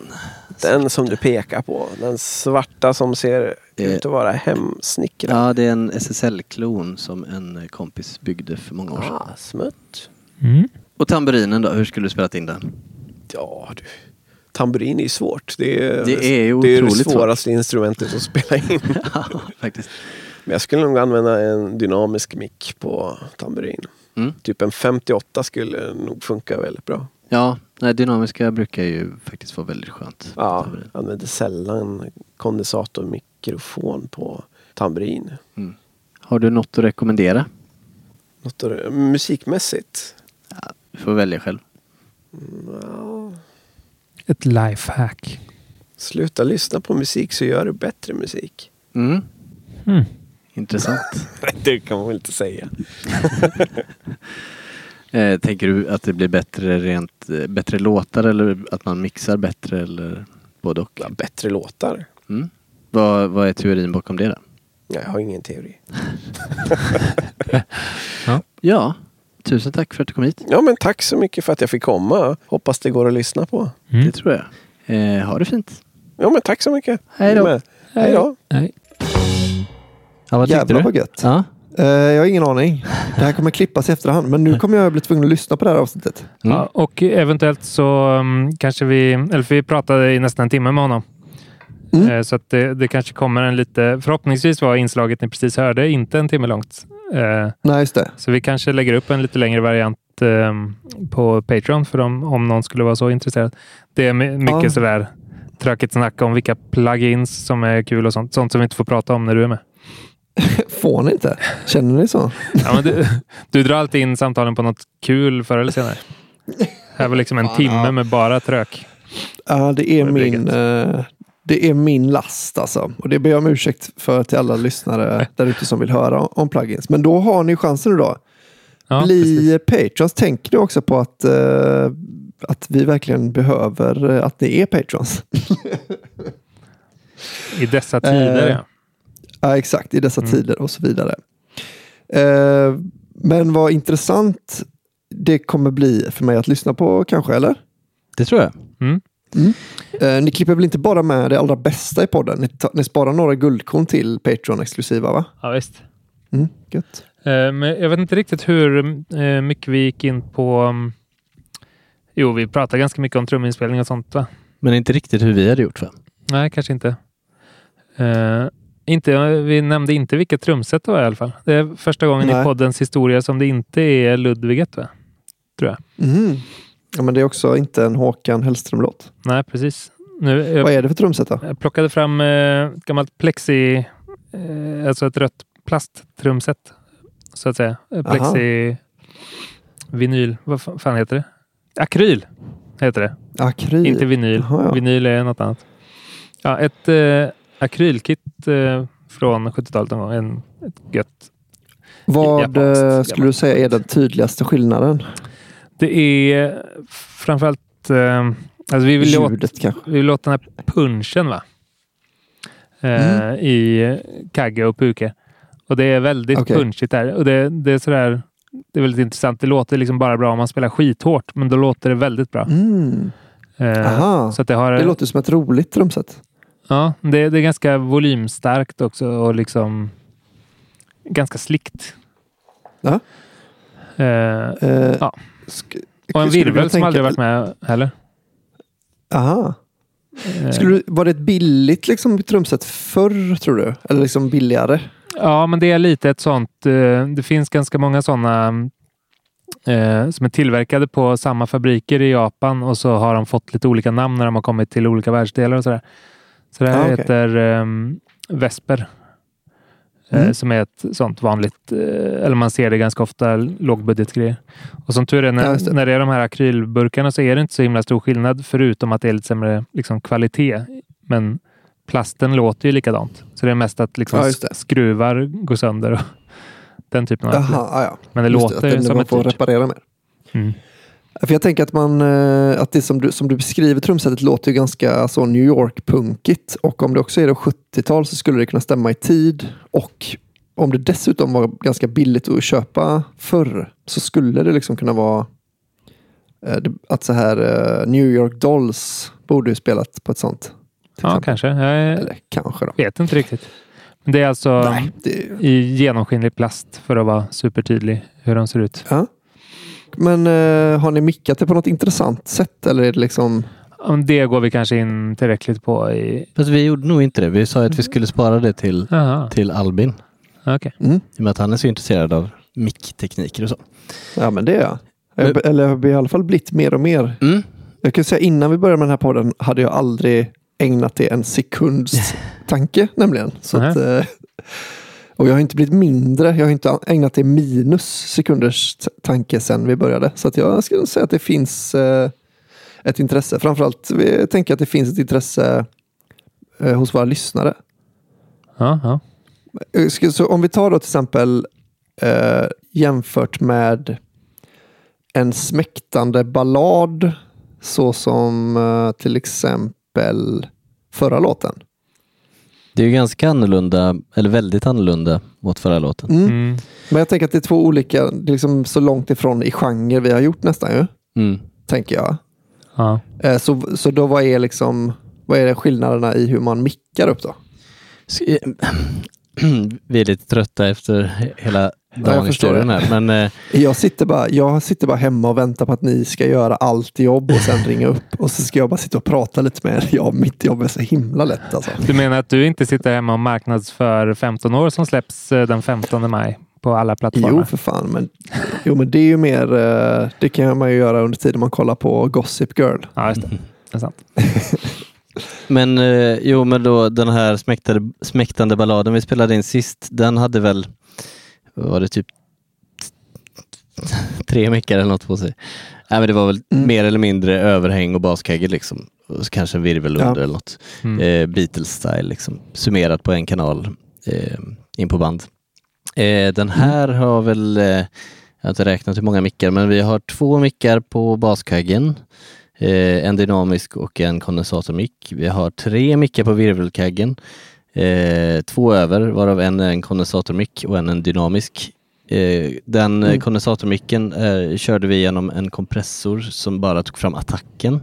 den som du pekar på? Den svarta som ser Eh, ut att vara hemsnickrad. Ja, det är en SSL-klon som en kompis byggde för många år sedan. Ah, smutt. Mm. Och tamburinen då, hur skulle du spelat in den? Ja, du. Tamburin är ju svårt. Det är, Det är det, är det svåraste instrumentet att spela in. [laughs] Ja, faktiskt. Men jag skulle nog använda en dynamisk mick på tamburin. Mm. Typ en 58 skulle nog funka väldigt bra. Ja, nej, dynamiska brukar ju faktiskt vara väldigt skönt. Ja, jag använder sällan kondensatormikrofon på tamburin. Har du något att rekommendera? Något att- musikmässigt? Du får välja själv. Ja, Ett lifehack. sluta lyssna på musik så gör du bättre musik. Mm. Mm. Intressant. [laughs] Det kan man väl inte säga. [laughs] eh, tänker du att det blir bättre rent, eh, bättre låtar eller att man mixar bättre eller både och? Ja, bättre låtar. Mm. Vad, vad är teorin bakom det då? Jag har ingen teori. [laughs] Ja, tusen tack för att du kom hit. Ja, men tack så mycket för att jag fick komma. Hoppas det går att lyssna på. Mm. Det tror jag. Eh, ha det fint. Ja, men tack så mycket. Hej då. Hej då. Nej. Ja, vad Jävlar vad gött. Ja. Eh, jag har ingen aning. Det här kommer klippas i efterhand. Men nu kommer jag bli tvungen att lyssna på det här avsnittet. Mm. Ja, och eventuellt så um, kanske vi, eller vi pratade i nästan en timme med honom. Mm. Eh, så att det, det kanske kommer en lite, förhoppningsvis var inslaget ni precis hörde inte en timme långt. Eh, Nej, just det. så vi kanske lägger upp en lite längre variant eh, på Patreon för dem, om någon skulle vara så intresserad. Det är my- mycket Ja. sådär tråkigt snack om vilka plugins som är kul och sånt. Sånt som vi inte får prata om när du är med. [laughs] Får ni inte? Känner ni så? Ja, men du, du drar alltid in samtalen på något kul förr eller senare. Här var liksom en Fan, timme ja. med bara trök. Ja, det är min... det är min last alltså. Och det ber jag om ursäkt för till alla lyssnare där ute som vill höra om plugins. Men då har ni chansen nu då. Ja, Bli patrons. Tänker ni också på att, eh, att vi verkligen behöver eh, att ni är patrons? I dessa tider, Eh, ja. Ja, exakt. I dessa Mm. tider och så vidare. Eh, men vad intressant det kommer bli för mig att lyssna på kanske, eller? Det tror jag. Mm. Eh, ni klipper väl inte bara med det allra bästa i podden? Ni, ta, ni sparar några guldkorn till Patreon-exklusiva, va? ja, visst. Mm, gött. Eh, Men jag vet inte riktigt hur eh, mycket vi gick in på... mm, Jo, vi pratade ganska mycket om truminspelning och sånt, va? Men inte riktigt hur vi hade gjort va? Nej, kanske inte. Eh, inte. Vi nämnde inte vilket trumset det var i alla fall. Det är första gången Nej. i poddens historia som det inte är Ludviget, va? Mm. Ja, men det är också inte en Håkan Hellström-låt. Nej, precis. Nu, jag, Vad är det för trumset då? jag plockade fram eh, ett gammalt plexi, eh, alltså ett rött plasttrumset, så att säga. Eh, Plexi vinyl, vad fa- fan heter det? Akryl heter det. Akryl. Inte vinyl. Jaha, ja. Vinyl är något annat. Ja, ett eh, akrylkit eh, från 70-talet någon gång. En, ett gött. Vad japanskt eh, skulle du säga är den tydligaste skillnaden? Det är framförallt eh, alltså vi, vill Ljudet kanske. vi vill låta den här punchen va? Eh, i Kagge och Puke. Och det är väldigt Okej. punchigt där. Och det, det är sådär det är väldigt intressant. Det låter liksom bara bra om man spelar skithårt, men då låter det väldigt bra. Mm. Eh, så det har Det låter som ett roligt trumset. Ja, det, det är ganska volymstarkt också och liksom ganska slickt. Ja. Eh, Eh, Ja. Och en virvel som tänka- aldrig varit med heller. Aha. Eh, Skulle du, var det ett billigt liksom, trumset förr, tror du? Eller liksom billigare? Ja, men det är lite ett sånt. eh, Det finns ganska många sådana eh, som är tillverkade på samma fabriker i Japan och så har de fått lite olika namn när de har kommit till olika världsdelar och sådär. Så det här Ah, okej. heter um, Vesper. Eh, Mm. Som är ett sånt vanligt, eh, eller man ser det ganska ofta, lågbudgetgrejer. Och som tur är, Ja, när, just det. när det är de här akrylburkarna så är det inte så himla stor skillnad förutom att det är lite sämre liksom, kvalitet. Men plasten låter ju likadant. Så det är mest att liksom Ja, skruvar går sönder och [laughs] den typen av Jaha, ah, ja. Men det Just låter det, som man ett får reparera mer. Mm. För jag tänker att, man, eh, att det som du, som du beskriver trumsetet låter ju ganska så New York-punkigt. Och om det också är då 70-tal så skulle det kunna stämma i tid. Och om det dessutom var ganska billigt att köpa förr så skulle det liksom kunna vara eh, att så här eh, New York Dolls borde ju spelat på ett sånt. Ja, exempel. kanske. Jag Eller kanske då. vet inte riktigt. Men det är alltså Nej, det, i genomskinlig plast för att vara supertydlig hur de ser ut. ja. Men eh, har ni mickat det på något intressant sätt? Eller är det liksom... Om Det går vi kanske in tillräckligt på i... Fast vi gjorde nog inte det. Vi sa att vi skulle spara det till, till Albin. okej. Mm. I och med att han är så intresserad av micktekniker och så. Ja, men det är jag. jag. Eller jag har i alla fall blivit mer och mer. Mm. Jag kan säga innan vi började med den här podden hade jag aldrig ägnat det en sekunds [laughs] tanke nämligen. Så att, eh, och jag har inte blivit mindre. Jag har inte ägnat det minus sekunders tanke sedan vi började. Så jag skulle säga att det finns eh, ett intresse. Framförallt vi tänker att det finns ett intresse eh, hos våra lyssnare. Ja, ja. Eh, Så om vi tar då till exempel eh, jämfört med en smäktande ballad så som eh, till exempel förra låten. Det är ju ganska annorlunda, eller väldigt annorlunda mot förra låten. Mm. Mm. Men jag tänker att det är två olika, det är liksom så långt ifrån i genre vi har gjort nästan ju, Mm. tänker jag. ja. Eh, så, så då vad är liksom, vad är skillnaderna i hur man mickar upp då? [clears throat] Vi är lite trötta efter hela jag dagen i förstår det. här. Men eh, Jag sitter, bara, jag sitter bara hemma och väntar på att ni ska göra allt jobb och sen ringa upp. Och så ska jag bara sitta och prata lite med er. Ja, mitt jobb är så himla lätt alltså. Du menar att du inte sitter hemma och marknadsför 15 år som släpps eh, den 15 maj på alla plattformar? Jo, för fan. Men, jo, men det är ju mer, eh, det kan man ju göra under tiden man kollar på Gossip Girl. Ja, just det. Det är sant. [laughs] Men eh, jo, men då den här smäktande, smäktande balladen vi spelade in sist, den hade väl, vad var det typ [laughs] tre mickar eller något på sig. Nej, men det var väl Mm. mer eller mindre överhäng och baskagge liksom. Och kanske en virvel Ja. under eller något. Mm. Eh, Beatles-style liksom. Summerat på en kanal eh, in på band. Eh, den här har väl, eh, jag har inte räknat hur många mickar, men vi har två mickar på baskaggen. Eh, en dynamisk och en kondensatormick. Vi har tre mickar på virvelkaggen. Eh, två över, varav en är en kondensatormick och en en dynamisk. Eh, den Mm. mm. kondensatormicken eh, körde vi genom en kompressor som bara tog fram attacken.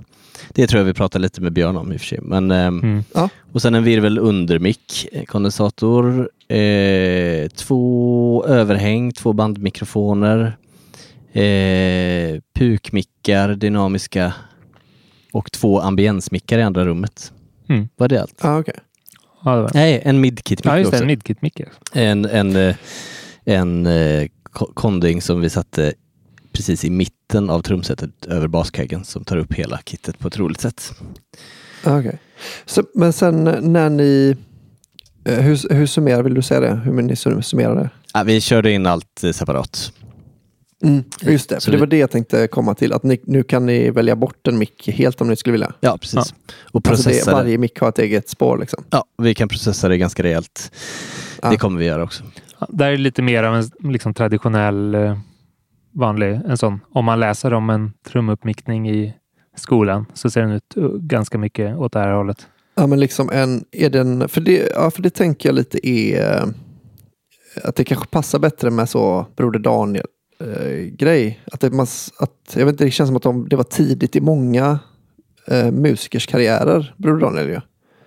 Det tror jag vi pratade lite med Björn om i och för sig. Men, ehm, Mm. Och sen en virvel undermick, eh, kondensator, eh, två överhäng, två bandmikrofoner, eh, pukmickar, dynamiska och två ambiensmickar i andra rummet. Mm. Var det allt? Ah, okay. Ja, det var. Nej, en midkit ja, just det. också. En midkit-mick. En, en, eh, en eh, ko- konding som vi satte precis i mitten av trumsetet över baskaggen som tar upp hela kittet på ett roligt sätt. Ah, okay. Så, men sen när ni, eh, hur, hur summerar, vill du säga det? Hur ni summerar det? Ja, vi körde in allt eh, separat. Mm, just det, Så för det vi- var det jag tänkte komma till. Att ni, nu kan ni välja bort en mick helt om ni skulle vilja. Ja, precis. Och Alltså det, processa varje mick har ett eget spår liksom. Ja, vi kan processa det ganska rejält. Ja. Det kommer vi göra också. Ja, där är lite mer av en liksom, traditionell eh, vanlig, en sån, om man läser om en trumuppmickning i skolan så ser den ut uh, ganska mycket åt det här hållet. Ja, men liksom en, är den, för, det, ja, för det tänker jag lite är eh, att det kanske passar bättre med så Broder Daniel eh, grej. Att det, mas- att, jag vet inte, det känns som att de, det var tidigt i många eh, musikers karriärer, Broder Daniel ju.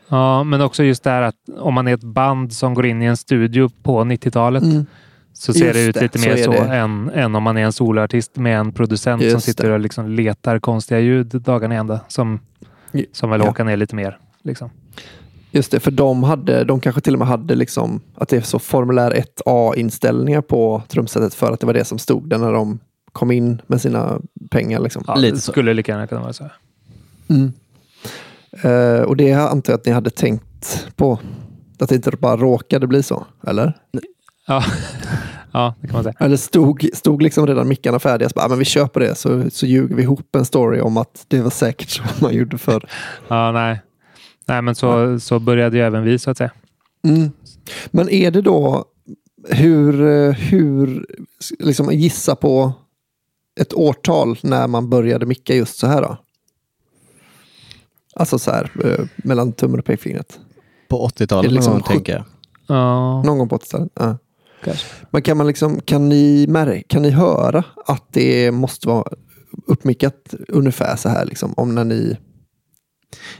Ja, men också just det här att om man är ett band som går in i en studio på 90-talet Mm. så ser Just det ut det, lite så mer så, det. än, än om man är en soloartist med en producent som Just sitter det. och liksom letar konstiga ljud dagarna i ända. Som, som väl Ja. Håkan är lite mer. Liksom. Just det, för de, hade, de kanske till och med hade liksom att det är så formulär 1A-inställningar på trumsetet för att det var det som stod där när de kom in med sina pengar. Liksom. Ja, Lite det så. skulle lika gärna kunna vara så. Mm. Eh, och det antar jag att ni hade tänkt på. Att det inte bara råkade bli så, eller? Ja. [laughs] ja, det kan man säga. Eller stod, stod liksom redan mickarna färdiga, så bara, "Ah, men vi köper det så, så ljuger vi ihop en story om att det var säkert så man gjorde förr. Ja, nej. Nej, men så, så började ju även vi så att säga. Mm. Men är det då hur, hur liksom gissa på ett årtal när man började micka just så här då? Alltså så här eh, mellan tummen och pekfingret. På Är 80-talet det liksom någon gång, tänker jag. Ja, Någon gång på 80-talet? Ja. kanske. Men kan man liksom, kan ni, mär- kan ni höra att det måste vara uppmickat ungefär så här liksom? Om när ni,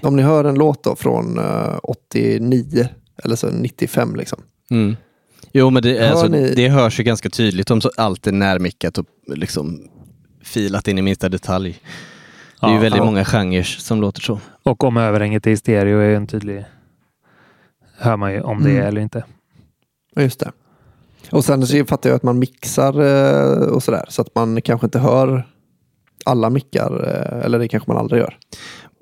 om ni hör en låt då från eh, 89 eller så 95 liksom. Mm. Jo, men det, Hör alltså, ni- det hörs ju ganska tydligt om så allt är närmickat och liksom filat in i minsta detalj. Det är ju väldigt ja. många genrer som låter så. Och om överhänget är i stereo är en tydlig... Hör man ju om det är Mm. eller inte. Ja, Just det. Och sen så fattar jag att man mixar eh, och sådär så att man kanske inte hör alla mickar eh, eller det kanske man aldrig gör.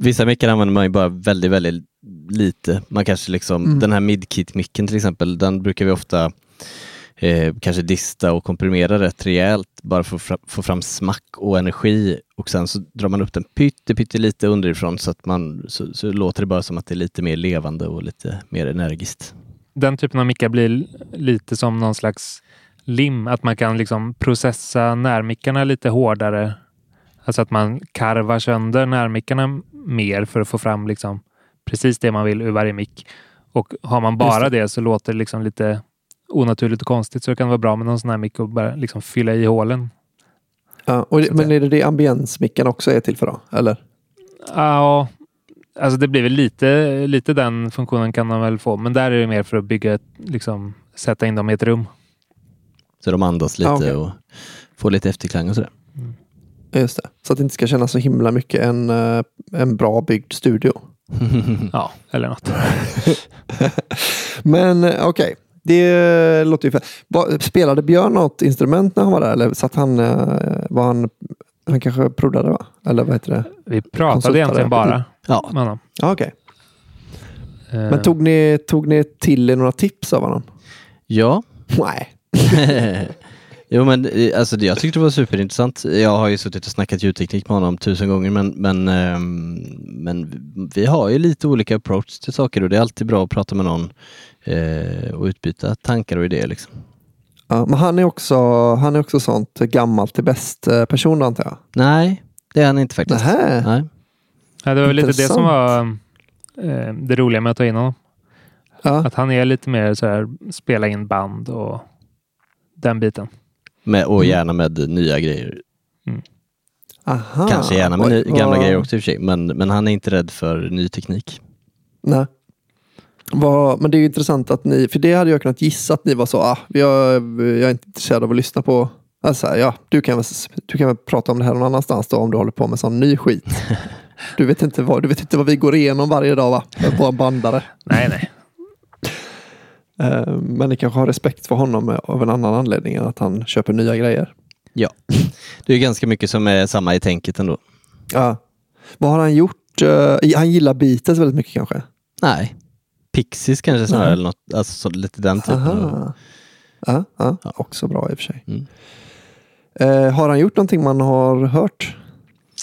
Vissa mickar använder man ju bara väldigt, väldigt lite. Man kanske liksom, Mm. den här midkit-micken till exempel, den brukar vi ofta eh, kanske dista och komprimera rätt rejält bara för att fra- få fram smack och energi och sen så drar man upp den pytte, pytte lite underifrån så att man så, så låter det bara som att det är lite mer levande och lite mer energiskt. Den typen av mickar blir lite som någon slags lim. Att man kan liksom processa närmickarna lite hårdare. Alltså att man karvar sönder närmickarna mer för att få fram liksom precis det man vill ur varje mick. Och har man bara Just det. så låter det liksom lite onaturligt och konstigt. Så det kan vara bra med någon sån här mick och bara liksom fylla i hålen. Ja, och det, men är det det ambiensmicken också är till för då? Eller? Ja, alltså det blir väl lite, lite den funktionen kan man väl få. Men där är det mer för att bygga, ett, liksom sätta in dem i ett rum. Så de andas lite Ah, okej. och får lite efterklang och sådär. Just det. Så att det inte ska kännas så himla mycket en, eh, en bra byggd studio. [laughs] Ja, eller något. [laughs] Men eh, okej, det låter ju. Va- Spelade Björn något instrument när han var där? Eller satt han, eh, var han, han kanske proddade va? Eller vad heter det? Vi pratade egentligen bara Ja, med honom. Ja, okej. Eh, Men tog ni, tog ni till er några tips av honom? ja. Nej. [laughs] jo men eh, alltså, jag tyckte det var superintressant. Jag har ju suttit och snackat ljudteknik med honom tusen gånger men, men, ehm, men vi har ju lite olika approach till saker och det är alltid bra att prata med någon eh, och utbyta tankar och idéer. Liksom. Ja, men han är också, han är också sånt gammalt till bäst eh, person antar jag? Nej, det är han inte faktiskt. Nähä. Nej. ja, det var väl lite det som var eh, det roliga med att ta in honom. Ja. Att han är lite mer så här spela in band och den biten. Med, och Mm. gärna med nya grejer. Aha. Kanske gärna med ny, gamla vad- grejer också i och för sig. Men, men han är inte rädd för ny teknik. Nej. Vad, men det är ju intressant att ni, för det hade jag kunnat gissa att ni var så, ah, jag, jag är inte intresserad av att lyssna på, alltså, ja, du, kan väl, du kan väl prata om det här någon annanstans då om du håller på med sån ny skit. [laughs] Du vet inte vad, du vet inte vad vi går igenom varje dag va? Våra bandare. Nej, nej. Eh, Men ni kanske har respekt för honom av en annan anledning än att han köper nya grejer. Ja, [laughs] det är ganska mycket som är samma i tänket ändå. Ja. Vad har han gjort? Eh, Han gillar Beatles väldigt mycket kanske? Nej, Pixies kanske snarare, Nej. eller något, alltså så, lite den typen. Aha. Ja, ja, också bra i och för sig. Mm. Eh, har han gjort någonting man har hört?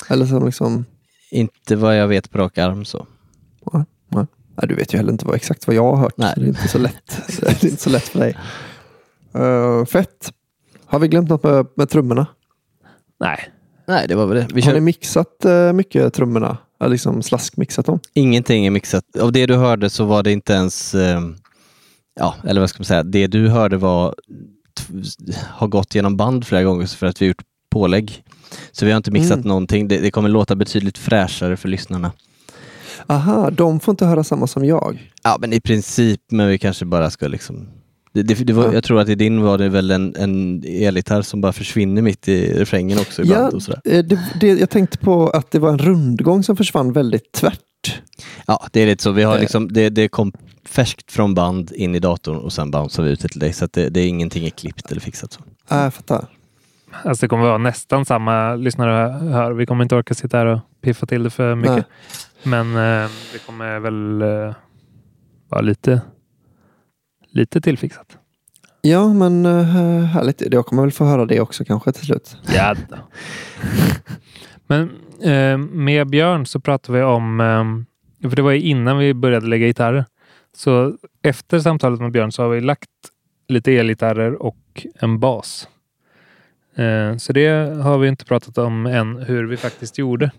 Eller som liksom, Inte vad jag vet på rak arm så. Nej, du vet ju heller inte vad, exakt vad jag har hört. Nej. Så det är inte så lätt, [laughs] det är inte så lätt för dig. Eh, fett. Har vi glömt något med, med trummorna? nej. Nej, det var väl det. Vi Har ni kör... mixat eh, mycket trummorna? Ja, Liksom slaskmixat dem? Ingenting är mixat. Av det du hörde så var det inte ens, eh, ja, eller vad ska man säga, det du hörde var, har gått genom band flera gånger för att vi har gjort pålägg. Så vi har inte mixat Mm. någonting. Det, det kommer låta betydligt fräschare för lyssnarna. Aha, de får inte höra samma som jag. Ja, men i princip, men vi kanske bara ska liksom det, det, det var, Ja. Jag tror att i din var det väl en, en elgitarr som bara försvinner mitt i refrängen också ibland. Ja, och sådär. eh, det, det, jag tänkte på att det var en rundgång som försvann väldigt tvärt. ja, det är lite så. Vi har Eh. liksom, det, det kom färskt från band in i datorn och sen bouncear vi ut det till dig. Så att det, det är ingenting är klippt eller fixat. Så. Ja, jag fattar. Alltså det kommer vara nästan samma lyssnare hör. Vi kommer inte orka sitta här och piffa till det för mycket. Men eh, det kommer väl eh, vara lite, lite tillfixat. Ja, men eh, härligt. Jag kommer väl få höra det också kanske till slut. Ja. [laughs] Men eh, med Björn så pratade vi om, eh, för det var ju innan vi började lägga gitarrer. Så efter samtalet med Björn så har vi lagt lite elgitarrer och en bas. Eh, så det har vi inte pratat om än hur vi faktiskt gjorde.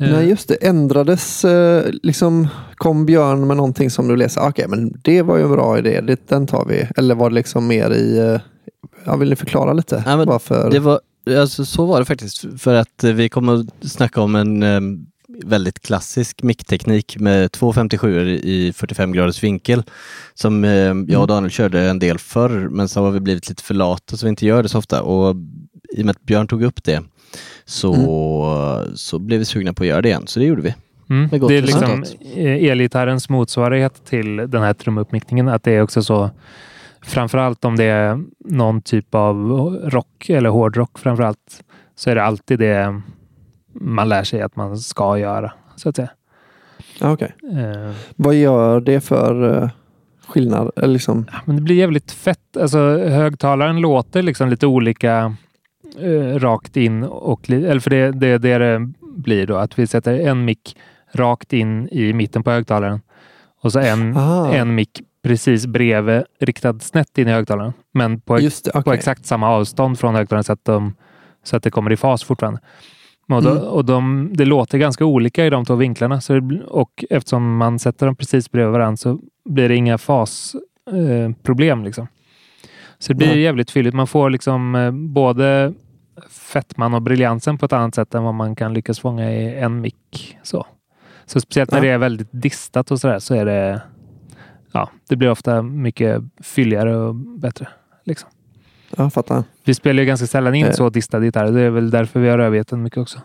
Eh, Nej, just det. Ändrades, eh, liksom kom Björn med någonting som du läser. Okej, men det var ju en bra idé. Det, den tar vi. Eller var det liksom mer i... Eh, ja, vill ni förklara lite? Ja, men Varför? Det var, alltså, så var det faktiskt. För att vi kommer att snacka om en väldigt klassisk mickteknik med två 57 i 45 graders vinkel. Som jag och Daniel körde en del förr, men så har vi blivit lite för lata så vi inte gör det så ofta. Och i och med att Björn tog upp det så, så blev vi sugna på att göra det igen. Så det gjorde vi. Mm. Det är liksom eh, elgitarrens motsvarighet till den här trumuppmickningen. Att det är också så, framförallt om det är någon typ av rock eller hårdrock framförallt, så är det alltid det man lär sig att man ska göra. Så att säga. Ja, okej. Eh, Vad gör det för eh, skillnad? Eller liksom, Ja, Men det blir jävligt fett. Alltså, högtalaren låter liksom lite olika eh, rakt in och eller för det, det, det det blir då att vi sätter en mick rakt in i mitten på högtalaren och så en, Aha. en mick precis bredvid riktad snett in i högtalaren. Men på, det, på okej. exakt samma avstånd från högtalaren så att, de, så att det kommer i fas fortfarande. Och, då, Mm. och de, det låter ganska olika i de två vinklarna. Så det, och eftersom man sätter dem precis bredvid varandra så blir det inga fasproblem. Eh, liksom. Så det blir Nej. jävligt fylligt. Man får liksom eh, både fettman och briljansen på ett annat sätt än vad man kan lyckas fånga i en mick. Så. så speciellt när Ja. det är väldigt distat och sådär så är det ja, det blir ofta mycket fylligare och bättre. Liksom. Jag fattar. Vi spelar ju ganska sällan in Eh. så distade gitarrer. Det är väl därför vi har den mycket också.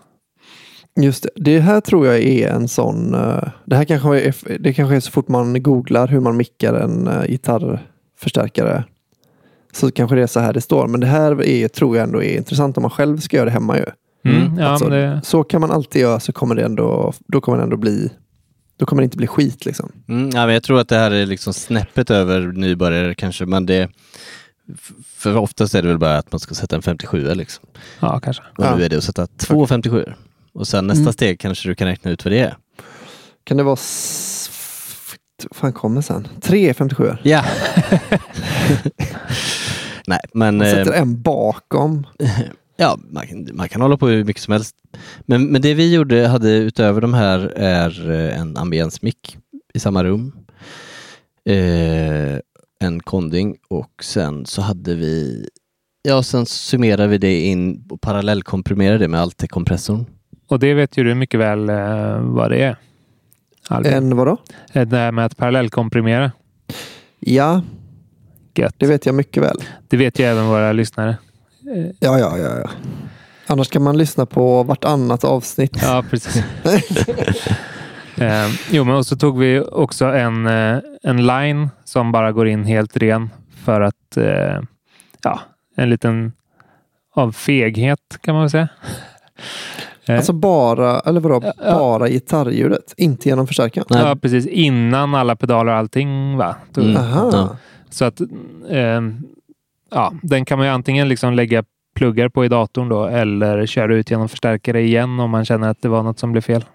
Just det. Det här tror jag är en sån... eh, det här kanske är, det kanske är så fort man googlar hur man mickar en gitarrförstärkare. Så kanske det är så här det står. Men det här är, tror jag ändå är intressant om man själv ska göra det hemma ju. Mm, ja, Alltså, men det, Så kan man alltid göra så kommer det ändå, då kommer det ändå bli då kommer det inte bli skit liksom. Mm, ja, men jag tror att det här är liksom snäppet över nybörjare kanske, men det för oftast är det väl bara att man ska sätta en 57 liksom. ja, kanske. Och Ja. nu är det att sätta två 57 Och sen nästa Mm. steg kanske du kan räkna ut vad det är. Kan det vara... Vad fan kommer sen? Tre 57 Ja. [laughs] [laughs] Nej, men Man eh, sätter en bakom. [laughs] ja, man, kan- man kan hålla på hur mycket som helst. Men, men det vi gjorde, hade utöver de här är eh, en ambiensmick i samma rum. Eh, en konding och sen så hade vi Ja, sen summerade vi det in och parallellkomprimerade det med Alte-kompressorn. Och det vet ju du mycket väl eh, vad det är. Albin. En vadå? Eh, Det här med att parallellkomprimera. Ja, Gött. det vet jag mycket väl. Det vet ju även våra lyssnare. Ja, ja, ja. ja. Annars kan man lyssna på vartannat avsnitt. Ja, precis. [laughs] eh, jo, men och så tog vi också en, eh, en line som bara går in helt ren för att eh, ja, en liten av feghet kan man väl säga. Eh, Alltså bara, eller vadå, Ja, ja. bara gitarrljudet, inte genom förstärkaren. Ja, precis. Innan alla pedaler och allting. Va? Då- Mm. Aha. Ja. Så att eh, ja, den kan man ju antingen liksom lägga pluggar på i datorn då eller köra ut genom förstärkare igen om man känner att det var något som blev fel.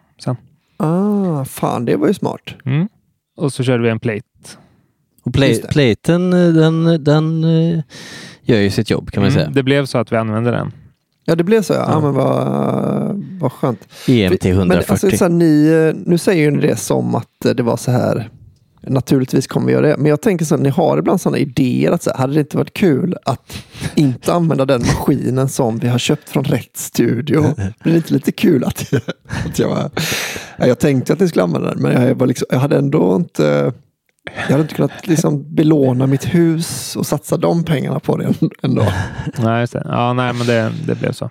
Ah, fan, det var ju smart. Mm. Och så körde vi en plate. Och play, platen, eh, den, den eh, gör ju sitt jobb kan man Mm, säga. Det blev så att vi använde den. Ja, det blev så. Ja, Ja. ja. men vad, vad skönt. EMT Men 140. alltså, så här, ni, eh, nu säger ju ni det som att det var så här. Naturligtvis kommer vi göra det. Men jag tänker så att ni har ibland sådana idéer. att så här, Hade det inte varit kul att inte använda den maskinen som vi har köpt från rätt studio? Blir det inte lite kul att, att jag, ja, jag tänkte att ni skulle använda den, men jag, var liksom, jag hade ändå inte jag hade inte kunnat liksom belåna mitt hus och satsa de pengarna på det ändå. Nej, just det. Ja, nej, men det, det blev så.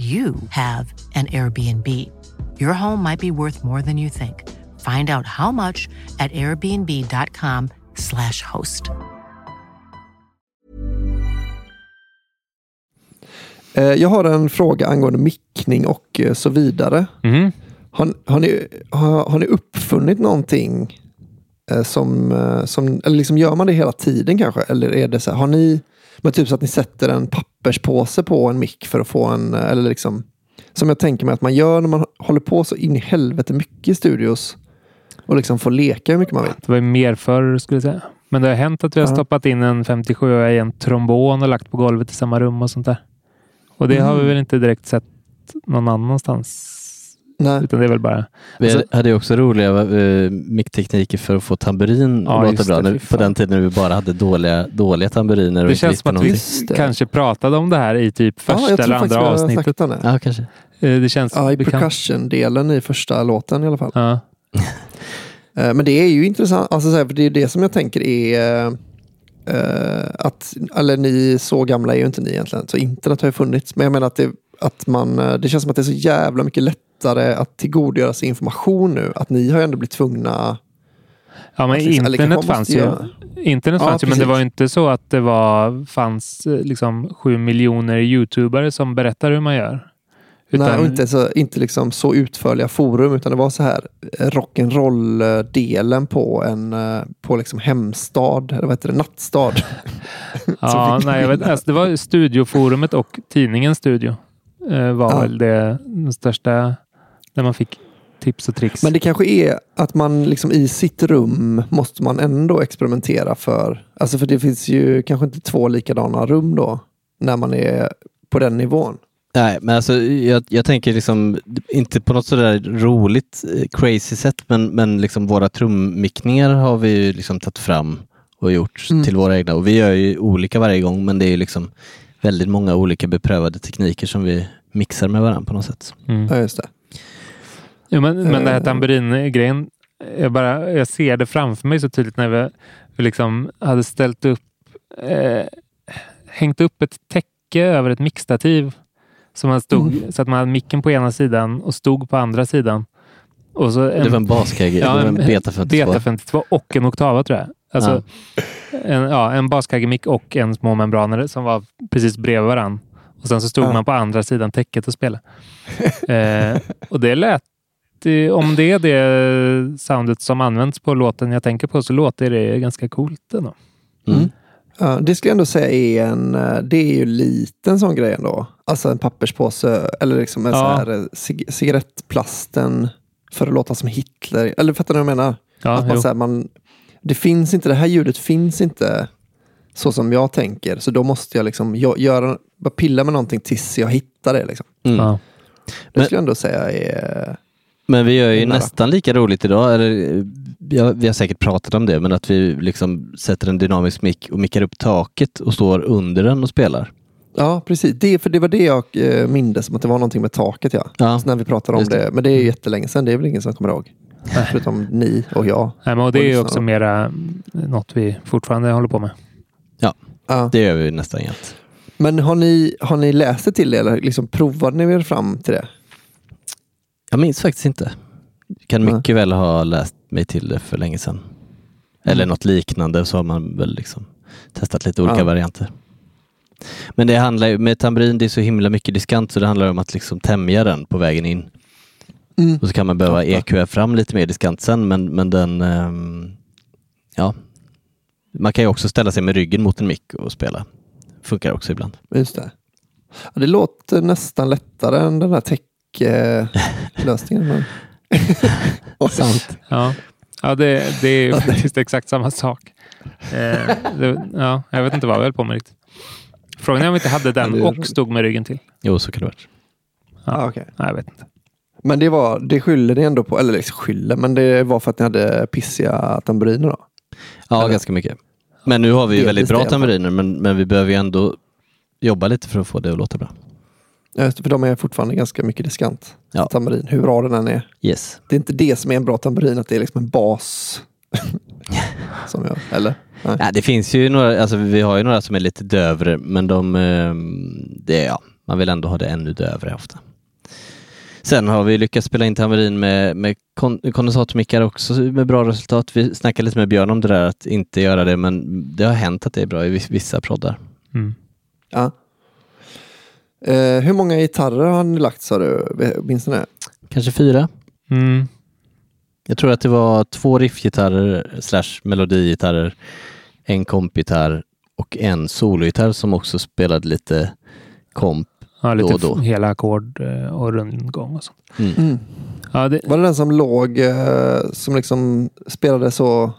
you have an Airbnb. Your home might be worth more than you think. Find out how much at airbnb.com/slash host. Eh, Jag har en fråga angående mickning och eh, så vidare. Mhm. Har, har, ni, har, har ni uppfunnit någonting eh, som, som eller liksom gör man det hela tiden kanske? Eller är det så här, har ni, men typ så att ni sätter en papperspåse på en mick för att få en, eller liksom, som jag tänker mig att man gör när man håller på så in i helvete mycket i studios och liksom får leka hur mycket man vill. Det var ju mer förr skulle jag säga. Men det har hänt att vi har Ja. stoppat in en 57 i en trombon och lagt på golvet i samma rum och sånt där. Och det har vi Mm. väl inte direkt sett någon annanstans. Nej. Utan det är väl bara... Vi Alltså- hade också roliga uh, micktekniker för att få tamburin Ja, att låta bra. det, på den tiden när vi bara hade dåliga, dåliga tamburiner. och Det känns som att vi kanske pratade om det här i typ Ja, första jag tror eller faktiskt andra vi har avsnittet. det. Ja, kanske. Eh, Det känns Ja, i percussion-delen i första låten i alla fall. Ja. Eh, Men det är ju intressant, alltså så här, för det är det som jag tänker är att, eller ni, så gamla är ju inte ni egentligen, så internet har ju funnits. Men jag menar att det, att man, det känns som att det är så jävla mycket lättare att tillgodogöra sig information nu. Att ni har ju ändå blivit tvungna Ja, men liksom- internet fanns ju. göra. Internet Ja, fanns ju, men det var inte så att det var, fanns eh, liksom sju miljoner youtubare som berättar hur man gör. Nej, och inte, så, inte liksom så utförliga forum, utan det var så här eh, rock'n'roll-delen på en eh, på liksom hemstad, eller vad heter det, nattstad. [laughs] Ja, nej, jag vet, alltså, det var studioforumet och tidningen Studio. Eh, var Ja. väl det den största där man fick tips och tricks. Men det kanske är att man liksom i sitt rum måste man ändå experimentera för. Alltså för det finns ju kanske inte två likadana rum då. När man är på den nivån. Nej, men alltså jag, jag tänker liksom inte på något sådär roligt eh, crazy sätt, men, men liksom våra trummickningar har vi ju liksom tagit fram och gjort Mm. till våra egna. Och vi gör ju olika varje gång, men det är ju liksom väldigt många olika beprövade tekniker som vi mixar med varandra på något sätt. Mm. Ja, just det. Jo, men, men det här Eh. tamburin-grejen, jag, bara, jag ser det framför mig så tydligt när vi, vi liksom hade ställt upp, eh, hängt upp ett täcke över ett mixtativ som man stod, Mm. så att man hade micken på ena sidan och stod på andra sidan. Och så Det var en baskagge, Ja, en en Beta 52. Beta 52 och en oktava tror jag. Alltså, En, ja, en baskaggemick och en småmembranare som var precis bredvid varann. Och sen så stod Ja. man på andra sidan täcket och spelade. eh, och det lät, om det är det soundet som används på låten jag tänker på så låter det ganska coolt ändå. Mm. Ja, det skulle jag ändå säga är en, eh, det är ju lite en sån grej ändå. Alltså en papperspåse eller liksom en Ja. sån här eh, cig- cigarettplasten för att låta som Hitler. Eller fattar du vad jag menar? Ja, att man, så här, man, det finns inte, det här ljudet finns inte så som jag tänker. Så då måste jag liksom jag, göra, bara pilla med någonting tills jag hittar det. Liksom. Mm. Ja. Det skulle jag ändå säga är... Men vi gör ju Nära. nästan lika roligt idag. Eller, ja, vi har säkert pratat om det, men att vi liksom sätter en dynamisk mick och mickar upp taket och står under den och spelar. Ja, precis. Det, för det var det jag eh, mindes som att det var någonting med taket. Ja. Ja. Så när vi pratade om det. det. Men det är ju jättelänge sedan. Det är väl ingen som kommer ihåg. Förutom ni och jag. Nej, men och det är också mera mm, något vi fortfarande håller på med. Ja. Det gör vi nästan jämt. Men har ni, har ni läst det till det eller liksom provade ni er fram till det? Jag minns faktiskt inte. Kan Nej. mycket väl ha läst mig till det för länge sedan. Eller Mm. något liknande så har man väl liksom testat lite olika Ja. varianter. Men det handlar ju, med tamburin det är så himla mycket diskant så det handlar om att liksom tämja den på vägen in. Mm. Och så kan man behöva. EQa fram lite mer diskant sen men, men den, ehm, ja. Man kan ju också ställa sig med ryggen mot en mick och spela. Funkar också ibland. Just det. Ja, det låter nästan lättare än den här tech-lösningen. Men- [laughs] Sant. Ja, ja det, det är ju faktiskt exakt samma sak. Eh, det, ja, jag vet inte vad vi höll på med riktigt. Frågan är om vi inte hade den och stod med ryggen till. Jo, så kan det vara. Ja, okej. Nej, jag vet inte. Men det, var, det skyller ni ändå på, eller liksom skyller, men det var för att ni hade pissiga tamburiner då? Ja, Eller? ganska mycket. Men nu har vi ju väldigt bra tamburiner men, men vi behöver ju ändå jobba lite för att få det att låta bra. Det, för de är fortfarande ganska mycket diskant. Ja. Tamburin, hur bra den än är. Yes. Det är inte det som är en bra tamburin, att det är liksom en bas. [laughs] som jag, eller? Nej. Ja, det finns ju några, alltså vi har ju några som är lite dövre men de, ehm, det, ja, man vill ändå ha det ännu dövre ofta. Sen har vi lyckats spela in tamburin med, med kon kondensatormickar också med bra resultat. Vi snackade lite med Björn om det där att inte göra det men det har hänt att det är bra i viss- vissa proddar. Mm. Ja. Eh, hur många gitarrer har ni lagt sa du? Minns ni det? Kanske fyra. Mm. Jag tror att det var två riffgitarrer slash melodigitarrer, en kompgitarr och en sologitarr som också spelade lite komp. Ja, lite Då och då. hela ackord eh, och rundgång och sånt. Mm. Mm. Ja, det, Var det den som låg, eh, som liksom spelade så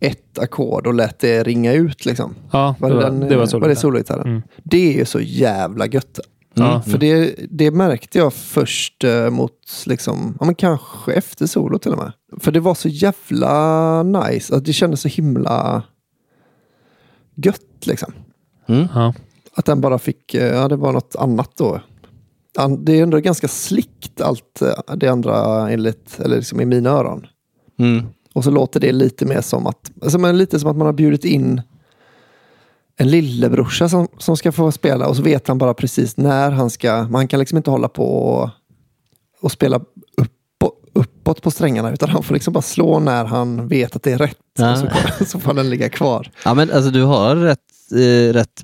ett ackord och lät det ringa ut liksom? ja, Var det, det, var, den, det var så. var det sologitarren? Mm. Det är ju så jävla gött. Ja. För det, det märkte jag först eh, mot, liksom, ja, men kanske efter solo till och med. För det var så jävla nice. Att det kändes så himla gött liksom. Mm. Ja. Att den bara fick, eh, ja det var något annat då. Det är ändå ganska slickt allt eh, det andra enligt, eller liksom i mina öron. Mm. Och så låter det lite mer som att, alltså men lite som att man har bjudit in en lillebrorsa som, som ska få spela och så vet han bara precis när han ska, man kan liksom inte hålla på och, och spela upp, uppåt på strängarna utan han får liksom bara slå när han vet att det är rätt. Ja. Så, så får den ligga kvar. Ja men alltså du har rätt, eh, rätt,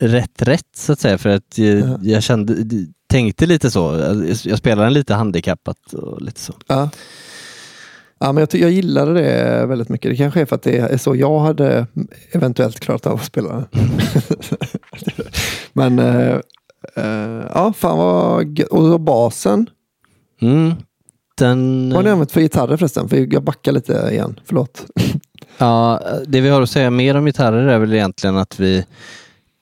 rätt, rätt så att säga för att eh, Ja. jag kände, tänkte lite så. Jag, jag spelar den lite handikappat och lite så. Ja. Ja, men jag, jag gillade det väldigt mycket. Det kanske är för att det är så jag hade eventuellt klarat av att spela. [laughs] men eh, eh, ja, fan vad gö- Och basen. Mm. Den, Vad har ni använt för gitarrer förresten? För jag backar lite igen, förlåt. [laughs] Ja, det vi har att säga mer om gitarrer är väl egentligen att vi,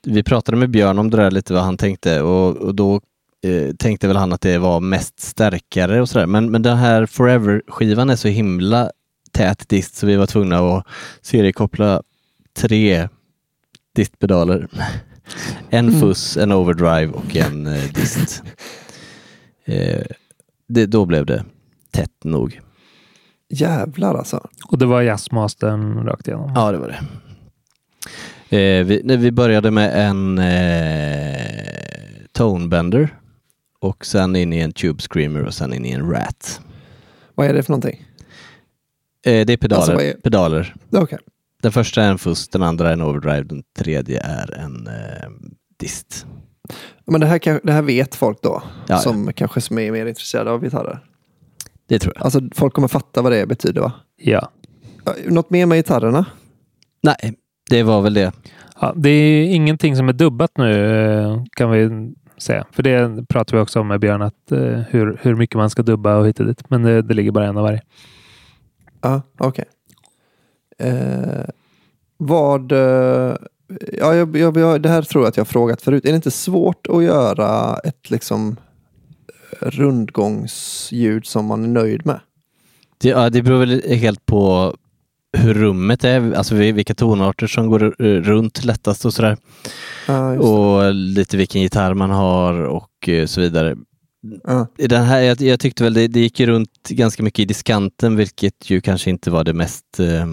vi pratade med Björn om det där lite vad han tänkte och, och då eh, tänkte väl han att det var mest stärkare och sådär. Men, men den här Forever-skivan är så himla tät dist så vi var tvungna att seriekoppla tre distpedaler. [laughs] En Mm. fuss, en overdrive och en eh, dist. [laughs] Eh, det, då blev det tätt nog. Jävlar alltså. Och det var jazzmastern rakt igenom. Ja, det var det. Eh, vi, vi började med en eh, tonebender och sen in i en tube screamer och sen in i en rat. Vad är det för någonting? Eh, det är pedaler. Alltså, är- pedaler. Okej. Den första är en fuss, den andra är en overdrive, den tredje är en eh, dist. Men det här, kan- det här vet folk då, Ja, som kanske som är mer intresserade av gitarrer. Det tror jag. Alltså folk kommer fatta vad det betyder va? Ja. Ja, Något mer med gitarrerna? Nej, det var väl det. Ja, det är ingenting som är dubbat nu eh, kan vi säga. För det pratar vi också om med Björn, att, eh, hur, hur mycket man ska dubba och hit och dit. Men det, det ligger bara en av varje. Ja, okej. Eh, vad... Eh, ja, jag, jag, jag, det här tror jag att jag har frågat förut. Är det inte svårt att göra ett liksom rundgångsljud som man är nöjd med? Det, ja, det beror väl helt på hur rummet är, alltså vi- vilka tonarter som går runt lättast och sådär. Det. och lite vilken gitarr man har och eh, så vidare. I Den här, jag, jag tyckte väl det, det gick runt ganska mycket i diskanten, vilket ju kanske inte var det mest eh,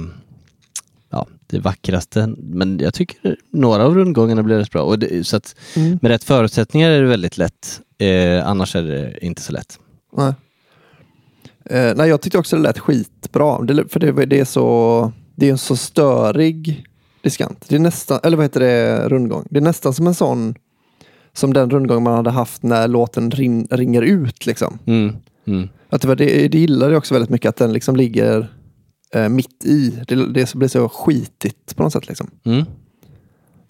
ja, det vackraste. Men jag tycker några av rundgångarna blev rätt bra. Och det, så att Mm. med rätt förutsättningar är det väldigt lätt. Eh, annars är det inte så lätt. Nej. Eh, nej, jag tyckte också det lät skitbra. Det, för det, det är så... Det är en så störig diskant. Det är nästan, eller vad heter det, rundgång. Det är nästan som en sån som den rundgång man hade haft när låten rin, ringer ut. Liksom. Mm. Mm. Att det, var det, det gillade jag också väldigt mycket, att den liksom ligger eh, mitt i. Det, det blir så skitigt på något sätt. Liksom. Mm.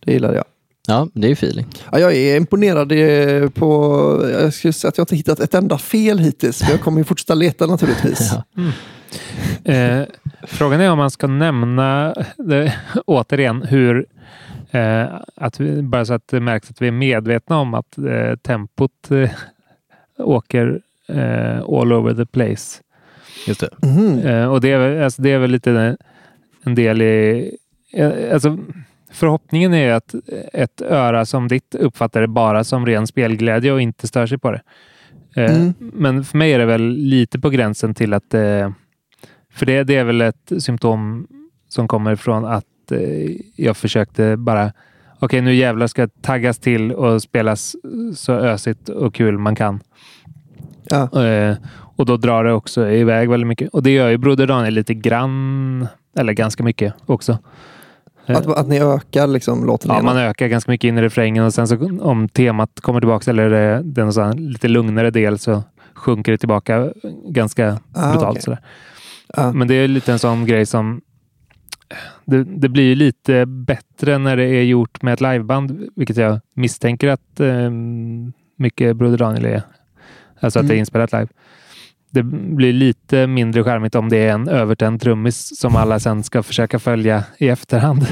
Det gillade jag. Ja, det är ju feeling. Ja, jag är imponerad eh, på... Jag skulle säga att jag inte hittat ett enda fel hittills. Men jag kommer ju fortsätta leta naturligtvis. [laughs] Ja. Eh, frågan är om man ska nämna det, återigen hur eh, att vi, bara så att det märks att vi är medvetna om att eh, tempot eh, åker eh, all over the place. Just det. Eh, och det är, väl- alltså, det är väl lite en del i... eh, Alltså, förhoppningen är att ett öra som ditt uppfattar det bara som ren spelglädje och inte stör sig på det. Eh, Mm. Men för mig är det väl lite på gränsen till att... Eh, för det, det är väl ett symptom som kommer från att eh, jag försökte bara... Okej, nu jävlar ska taggas till och spelas så ösigt och kul man kan. Ja. Och då drar det också iväg väldigt mycket. Och det gör ju Broder Daniel lite grann, eller ganska mycket också. Att, att ni ökar liksom låten Ja, man ökar ganska mycket in i refrängen och sen så om temat kommer tillbaka eller det, är här lite lugnare del så sjunker det tillbaka ganska Ah, brutalt. okej. Sådär. Ja. Men det är lite en sån grej som det, det blir lite bättre när det är gjort med ett liveband, vilket jag misstänker att eh, mycket Broder Daniel är. Alltså att det är Mm. inspelat live. Det blir lite mindre charmigt om det är en övertänd trummis som alla sen ska försöka följa i efterhand.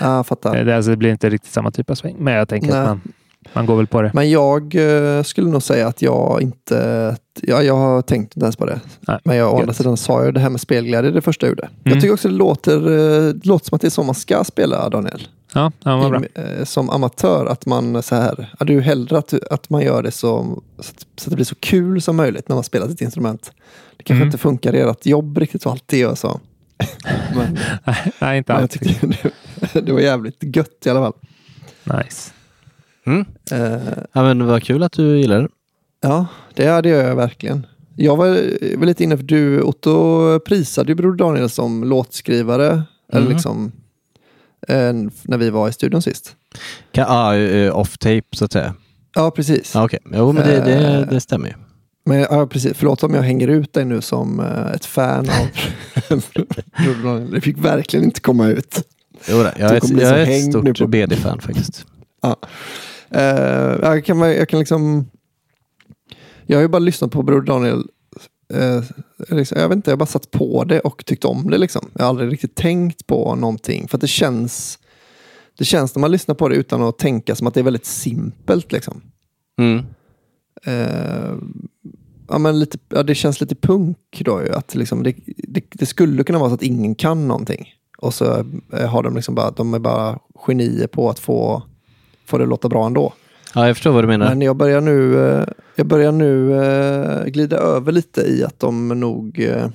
Ja, jag fattar. Eh, Det, alltså, det blir inte riktigt samma typ av sväng. Men jag tänker Nej. att man, man går väl på det. Men jag eh, skulle nog säga att jag inte... Ja, jag har tänkt inte ens på det. Nej, Men jag, å andra sidan sa jag det här med spelglädje det första jag gjorde. Jag Mm. tycker också det låter, eh, det låter som att det är så man ska spela Daniel. Ja, ja vad bra. I, eh, som amatör. Att man så här, ja, du hellre att, att man gör det som, så, att, så att det blir så kul som möjligt när man spelar sitt instrument. Det kanske Mm. inte funkar i ert jobb riktigt så alltid gör så. Men, Nej, inte men jag tyckte [laughs] det, det var jävligt gött i alla fall. Nice. Mm. Eh, Ja, men vad kul att du gillar det. Ja, det, det gör jag verkligen. Jag var, var lite inne för du, Otto prisade ju Broder Daniel som låtskrivare. Eller Mm. liksom, eh, när vi var i studion sist. Kan, ah, eh, off tape så att säga. Ja, precis. Ah, Okej, jo men det, det, Eh. det stämmer ju. Men ja, precis. Förlåt om jag hänger ut dig nu som ett fan av [laughs] Broder Daniel. Det fick verkligen inte komma ut. Jo, jag är jag är ett stort på- BD-fan faktiskt. Eh, jag, kan, jag kan liksom... Jag har ju bara lyssnat på Broder Daniel eh, liksom, jag vet inte, jag har bara satt på det och tyckt om det. Liksom. Jag har aldrig riktigt tänkt på någonting. För att det känns, det känns när man lyssnar på det utan att tänka som att det är väldigt simpelt. Liksom. Mm. Eh, ja, men lite, ja, det känns lite punk då. Ju, att liksom det, det, det skulle kunna vara så att ingen kan någonting. Och så har de liksom bara, de är bara genier på att få, få det låta bra ändå. Ja, jag förstår vad du menar. Men jag börjar nu, eh, jag börjar nu eh, glida över lite i att de nog eh,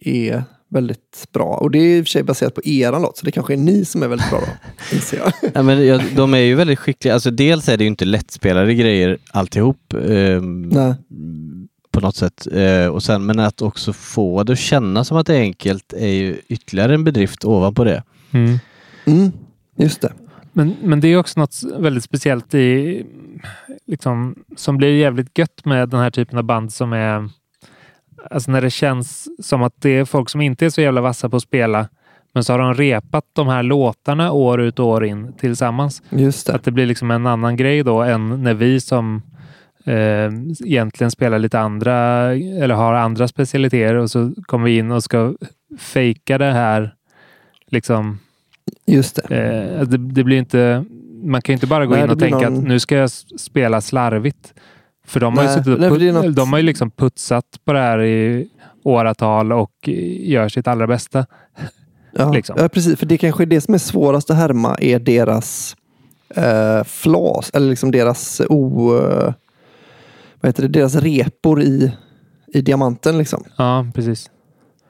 är väldigt bra. Och det är i och för sig baserat på eran låt, så det kanske är ni som är väldigt bra då, [laughs] inser jag. Ja, men jag, de är ju väldigt skickliga. Alltså, dels är det ju inte lättspelade grejer alltihop. ehm, Nej. på något sätt. Eh, och sen, men att också få det att kännas som att det är enkelt är ju ytterligare en bedrift ovanpå det. Mm. Mm, just det. Men, men det är också något väldigt speciellt i, liksom, som blir jävligt gött med den här typen av band som är Alltså när det känns som att det är folk som inte är så jävla vassa på att spela men så har de repat de här låtarna år ut och år in tillsammans. Just det. Att det blir liksom en annan grej då än när vi som eh, egentligen spelar lite andra eller har andra specialiteter och så kommer vi in och ska fejka det här. Liksom, Just det. eh, det, det blir inte, man kan ju inte bara gå Nej, in och tänka någon- att nu ska jag spela slarvigt. För de har, ju Nej, suttit och put, något- de har ju liksom putsat på det här i åratal och gör sitt allra bästa. Ja, [laughs] liksom. ja, precis. För det kanske är det som är svårast att härma är deras eh, flas, eller liksom deras o... Eh, vad heter det? Deras repor i, i diamanten. Liksom. Ja, precis.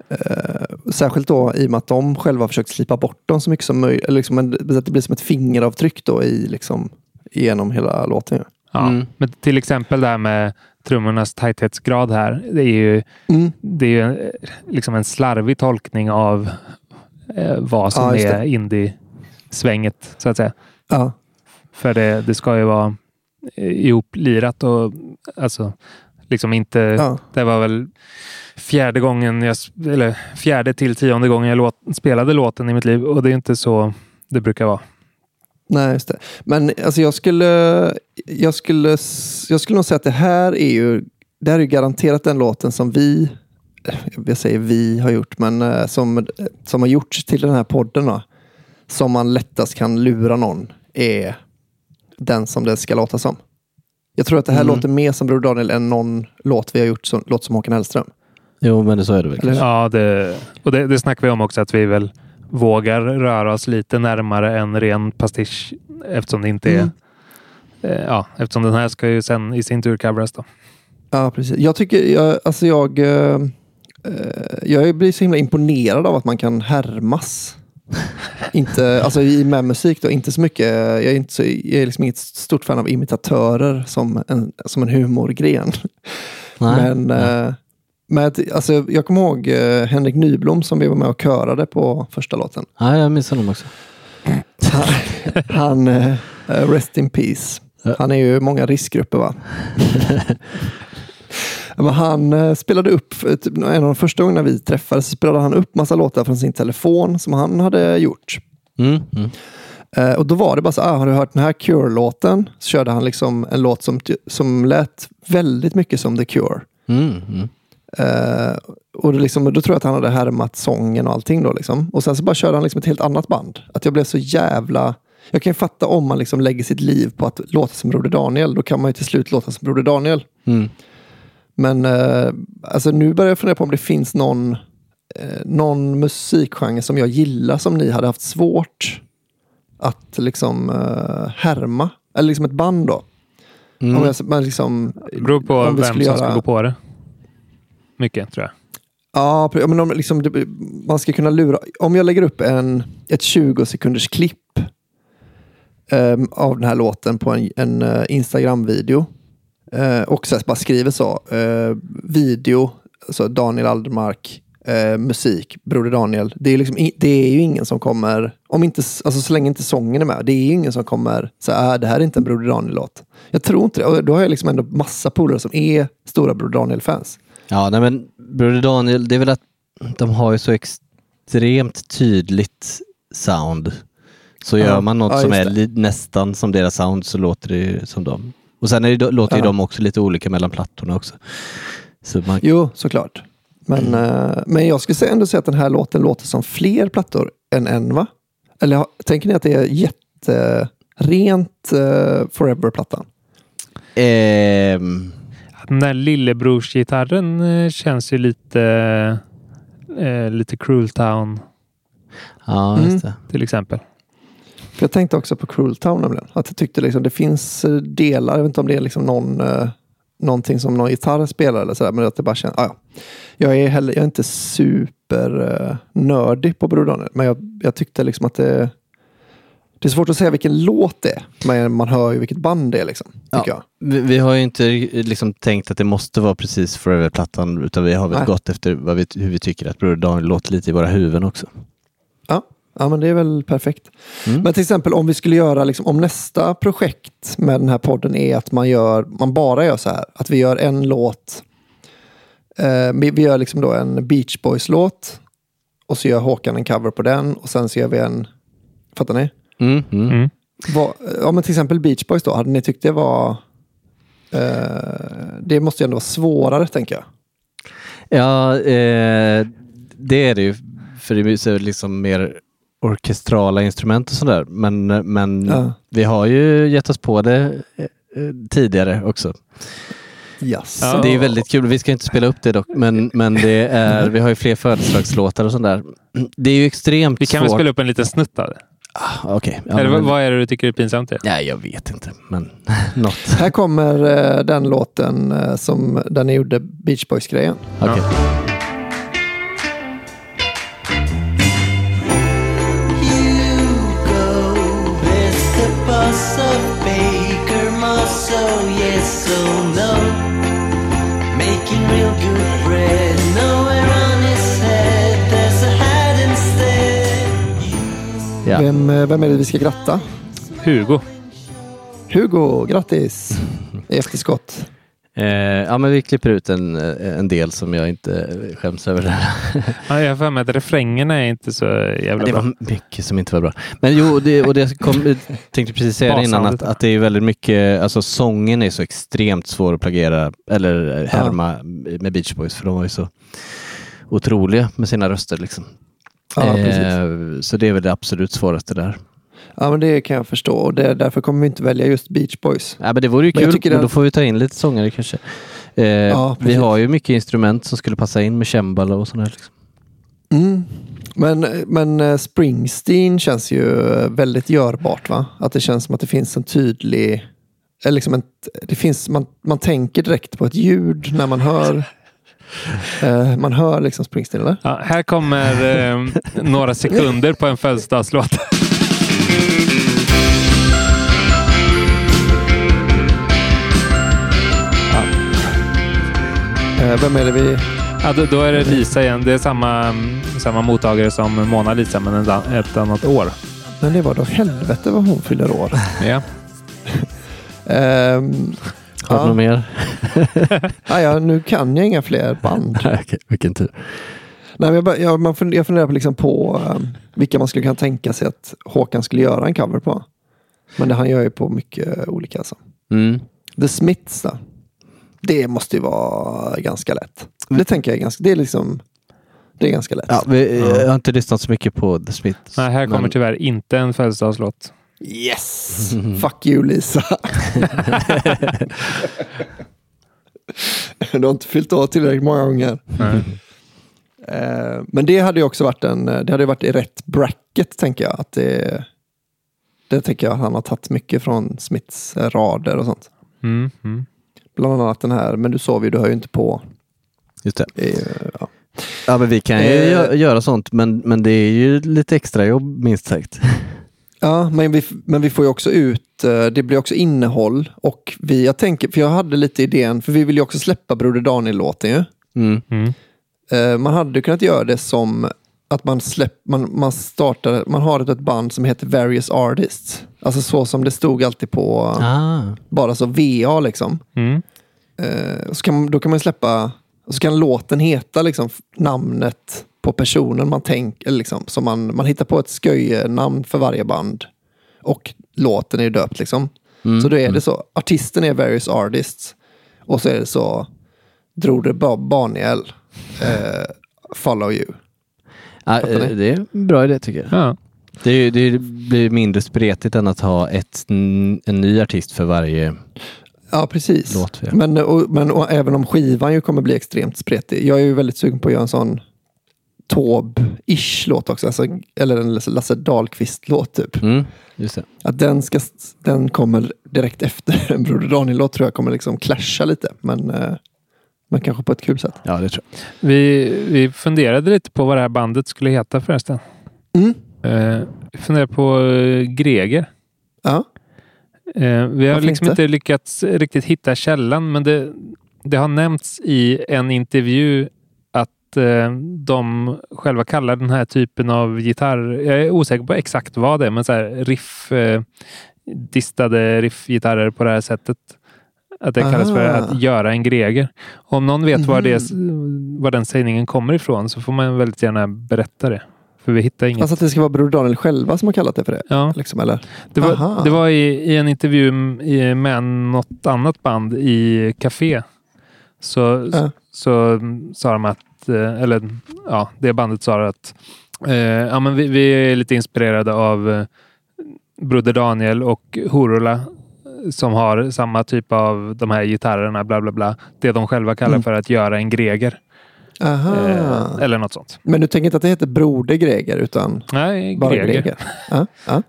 Eh, särskilt då i och med att de själva har försökt slipa bort dem så mycket som möjligt. Liksom att det blir som ett fingeravtryck då i, liksom, genom hela låten. Ja. Mm. Men till exempel det här med trummornas tajthetsgrad här. Det är ju, Mm. det är ju liksom en slarvig tolkning av eh, vad som Ja, är indie-svänget så att säga. Ja. För det, det ska ju vara eh, ihoplirat och alltså liksom inte. Ja. Det var väl fjärde gången jag, eller fjärde till tionde gången jag låt, spelade låten i mitt liv och det är inte så det brukar vara. Nej, just det. Men alltså, jag, skulle, jag, skulle, jag skulle nog säga att det här är ju, det här är ju garanterat den låten som vi, jag säger vi har gjort, men eh, som, som har gjorts till den här podden. Då, som man lättast kan lura någon är den som det ska låta som. Jag tror att det här Mm. låter mer som Bror Daniel än någon låt vi har gjort som låter som Håkan Hellström. Jo, men det så är det väl. Eller? Ja, det, och det, det snackar vi om också att vi väl vågar röra oss lite närmare en ren pastisch eftersom det inte är Mm. eh, Ja, eftersom den här ska ju sen i sin tur coveras då. Ja, precis. Jag tycker, jag, alltså jag, eh, eh, jag blir så himla imponerad av att man kan härmas. [laughs] inte, alltså i med musik då, inte så mycket, jag är, inte så, jag är liksom inget stort fan av imitatörer som en, som en humorgren. Nej. Men, eh, men alltså, jag kommer ihåg eh, Henrik Nyblom som vi var med och körade på första låten. Ja, jag minns honom också. Han, han eh, rest in peace. Han är ju många riskgrupper va? Men han eh, spelade upp, eh, typ, en av de första gångerna vi träffades, spelade han upp massa låtar från sin telefon som han hade gjort. Mm, mm. Eh, och då var det bara så, ah, har du hört den här Cure-låten? Så körde han liksom en låt som, som lät väldigt mycket som The Cure. Mm, Eh, och det liksom, då tror jag att han hade härmat sången och allting. Då liksom. Och sen så bara körde han liksom ett helt annat band. Att jag blev så jävla... Jag kan ju fatta om man liksom lägger sitt liv på att låta som Broder Daniel. Då kan man ju till slut låta som Broder Daniel. Mm. Men eh, alltså nu börjar jag fundera på om det finns någon, eh, någon musikgenre som jag gillar som ni hade haft svårt att liksom eh, härma. Eller liksom ett band då. Mm. Om jag, man liksom, Det beror på vem som skulle ska göra- gå på det. Mycket tror jag. Ja, men om, liksom, man ska kunna lura. Om jag lägger upp en, ett 20 sekunders klipp um, av den här låten på en, en uh, Instagram-video uh, och så här bara skriver så. uh, video, alltså Daniel Aldermark, musik, Broder Daniel. Det är, liksom, det är ju ingen som kommer, om inte, alltså så länge inte sången är med, det är ju ingen som kommer säga äh, det här är inte en Broder Daniel-låt. Jag tror inte det. Och då har jag liksom ändå massa polare som är stora Broder Daniel-fans. Ja, nej, men Broder Daniel, det är väl att de har ju så extremt tydligt sound. Så gör man något ja, som är li- nästan som deras sound så låter det ju som dem. Och sen är det, låter ju de också lite olika mellan plattorna också. Så man, Jo, såklart. Men, eh, men jag skulle säga- ändå säga att den här låten låter som fler plattor än en, va? Eller tänker ni att det är jätterent uh, Forever-plattan? ehm, Den där lillebrorsgitarren eh, känns ju lite, eh, lite Cruel Town ja, Mm. just det. till exempel. För jag tänkte också på Cruel Town nämligen. Att jag tyckte liksom det finns eh, delar, jag vet inte om det är liksom någon, eh, någonting som någon gitarr spelar eller sådär. Men att det bara känns, ah, ja. Jag är, heller, jag är inte super uh, nördig på Broder Daniel. Men jag, jag tyckte liksom att det, det är svårt att säga vilken låt det är. Men man hör ju vilket band det är liksom. Tycker jag. Vi, vi har ju inte liksom tänkt att det måste vara precis Forever-plattan utan vi har väl Nej. gått efter vi, hur vi tycker att Broder Daniel låter lite i våra huvuden också. Ja, ja men det är väl perfekt. Mm. Men till exempel om vi skulle göra, liksom, om nästa projekt med den här podden är att man, gör, man bara gör så här, att vi gör en låt, eh, vi, vi gör liksom då en Beach Boys-låt och så gör Håkan en cover på den och sen så gör vi en, fattar ni? Mm, mm. Mm. Vad, ja men till exempel Beach Boys då, hade ni tyckt det var, eh, det måste ju ändå vara svårare tänker jag. Ja, eh, det är det ju. För det är liksom mer orkestrala instrument och sådär. Men, men Ja. vi har ju gett oss på det eh, eh, tidigare också. Yes. Ja. Det är väldigt kul. Vi ska inte spela upp det dock, men, men det är, vi har ju fler födelsedagslåtar och sånt där. Det är ju extremt Vi kan väl svårt. spela upp en liten snutt av det? Ah, Okej. Ja, Eller men- vad- är det du tycker är pinsamt? i? Nej, jag vet inte. Men [laughs] något. Här kommer eh, den låten eh, som ni gjorde Beach Boys-grejen. Okej. Ja. Vem, eh, vem är det vi ska gratta? Hugo. Hugo, grattis! I efterskott. Eh, ja, men vi klipper ut en, eh, en del som jag inte skäms över. Där. [laughs] Ja, jag har för mig att refrängerna är inte så jävla det bra. var mycket som inte var bra. Men jo, det, och det kom, jag tänkte precis säga det innan att, att det är väldigt mycket, alltså sången är så extremt svår att plagiera eller eh, härma med Beach Boys för de var ju så otroliga med sina röster. Liksom. Ja, precis. eh, så det är väl det absolut svåraste där. Ja, men det kan jag förstå. Och det, därför kommer vi inte välja just Beach Boys. Ja, men det vore ju Men kul, men då får vi ta in lite sångare kanske. Eh, Ja, vi har ju mycket instrument som skulle passa in med cembalo och sådär. Liksom. Mm. Men, men eh, Springsteen känns ju eh, väldigt görbart. va? Att det känns som att det finns en tydlig... Eller liksom en, det finns, man, man tänker direkt på ett ljud när man hör [laughs] eh, man hör liksom Springsteen, eller? Ja, här kommer eh, några sekunder på en födelsedagslåt. Eh, vem är det vi... Ja, då, då är det Lisa igen. Det är samma, mm, samma mottagare som Mona Lisa, men ett, an- ett annat år. Men det var då helvete vad hon fyller år. Ja. [laughs] Ehm, Har du Ja. något mer? [laughs] ah, ja, nu kan jag inga fler band. [laughs] Okej, Vilken tur. Nej, men jag, jag, man funderar, jag funderar på, liksom på um, vilka man skulle kunna tänka sig att Håkan skulle göra en cover på. Men det han gör ju på mycket olika. Alltså. Mm. The Smiths då? Det måste ju vara ganska lätt. Det tänker jag är ganska, det är liksom, det är ganska lätt. Ja, vi, Jag har inte lyssnat så mycket på The Smiths. Nej, här kommer men- tyvärr inte en födelsedagslåt. Yes! [laughs] Fuck you Lisa. [laughs] du har inte fyllt av tillräckligt många gånger. Nej. Eh, Men det hade ju också varit en, det hade varit i rätt bracket tänker jag. Att det, det tänker jag att han har tagit mycket från Smiths eh, rader och sånt. Mm, mm. Bland annat den här, men du sov ju, du hör ju inte på. Just det. Ju- ja. Ja, men vi kan ju Eh. gö- göra sånt, men, men det är ju lite extra jobb minst sagt. [laughs] Ja, men vi, men vi får ju också ut, eh, det blir också innehåll. Och vi, jag tänker, för jag hade lite idén, för vi vill ju också släppa Broder Daniel-låten ju. Mm. Mm. Eh, Man hade kunnat göra det som att man, släpp, man, man startar, man har ett, band som heter Various Artists. Alltså så som det stod alltid på, Ah. bara så VA liksom. Mm. Eh, så kan, då kan man släppa, och så kan låten heta liksom namnet på personen man tänker, liksom, så man, man hittar på ett sköje-namn för varje band. Och låten är ju döpt liksom. Mm. Så då är det så, artisten är Various Artists. Och så är det så, Droder Bob Baniel, eh, Follow You. Ja, eh, det är en bra idé tycker jag. Ja. Det, är ju- det blir mindre spretigt än att ha ett, en ny artist för varje Ja, precis. låt. gör. Men, och, men och, även om skivan ju kommer bli extremt spretig. Jag är ju väldigt sugen på att göra en sån Taube-ish låt också. Alltså, eller en Lasse Dahlqvist-låt typ. Mm, just det. Att den, ska, den kommer direkt efter en [laughs] Broder Daniel-låt tror jag kommer liksom clasha lite. Men, eh, men kanske på ett kul sätt. Ja, det tror jag. Vi, vi funderade lite på vad det här bandet skulle heta förresten. Mm. Eh, vi funderade på eh, Greger. Ja. Eh, vi har Varför liksom inte? inte lyckats riktigt hitta källan, men det, det har nämnts i en intervju att eh, de själva kallar den här typen av gitarr, jag är osäker på exakt vad det är, men så här riff, eh, distade riffgitarrer på det här sättet. Att det kallas för att göra en Greger. Om någon vet var, det, Mhm. var den sägningen kommer ifrån så får man väldigt gärna berätta det. För vi hittar inget. Alltså att det ska vara Broder Daniel själva som har kallat det för det. Ja. Liksom, eller? Det var, Aha. det var i, i en intervju m- i- med något annat band i Café. Så, Ja. så mm, sa de att, eh, eller ja, det bandet sa att eh, ja, men vi, vi är lite inspirerade av eh, Broder Daniel och Horola eh, som har samma typ av de här gitarrerna, bla bla bla. Det de själva kallar Mm. för att göra en Greger. Eh, eller något sånt. Men du tänker inte att det heter Broder Greger utan Nej, bara Greger. Greger? Ja.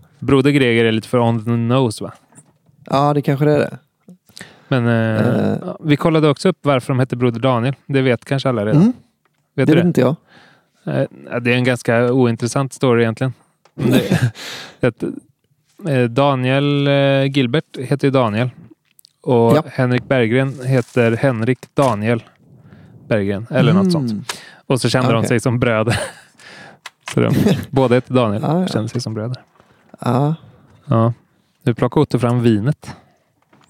[laughs] Broder Greger är lite för on the nose va? ja, det kanske det är det. Men eh, ja, vi kollade också upp varför de hette Broder Daniel. Det vet kanske alla redan. Mm. Vet Det vet inte jag. Ja, det är en ganska ointressant story egentligen. [laughs] Att, eh, Daniel eh, Gilbert heter ju Daniel. Och Ja. Henrik Berggren heter Henrik Daniel Berggren. Eller något sånt. Mm. Och så kände de Okej. sig som bröder. [laughs] så de, [laughs] båda heter Daniel. Ah, ja. Kände sig som bröder. Ja, Ja. Nu plockar Otto fram vinet.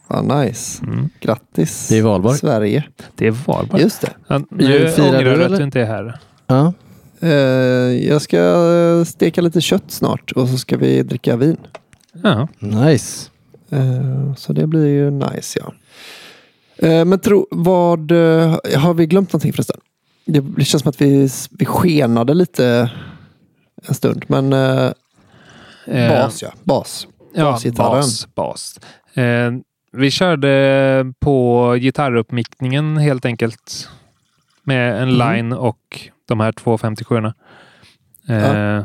Ja, nice. Mm. Grattis Det är valborg. Sverige. Det är valborg. Just det. Ja, nu firar ångrar du, du att eller? du inte är här. Ja. Eh, jag ska eh, steka lite kött snart och så ska vi dricka vin. Ja. Nice. Eh, så det blir ju nice ja. Eh, men tro, vad, eh, har vi glömt någonting förresten? Det, det känns som att vi, vi skenade lite en stund. Men eh, Eh, bas ja, bas. Ja, Basgitarren. bas. bas. Eh, vi körde på gitarruppmickningen helt enkelt. Med en Mm. line och de här två 57 eh, ja.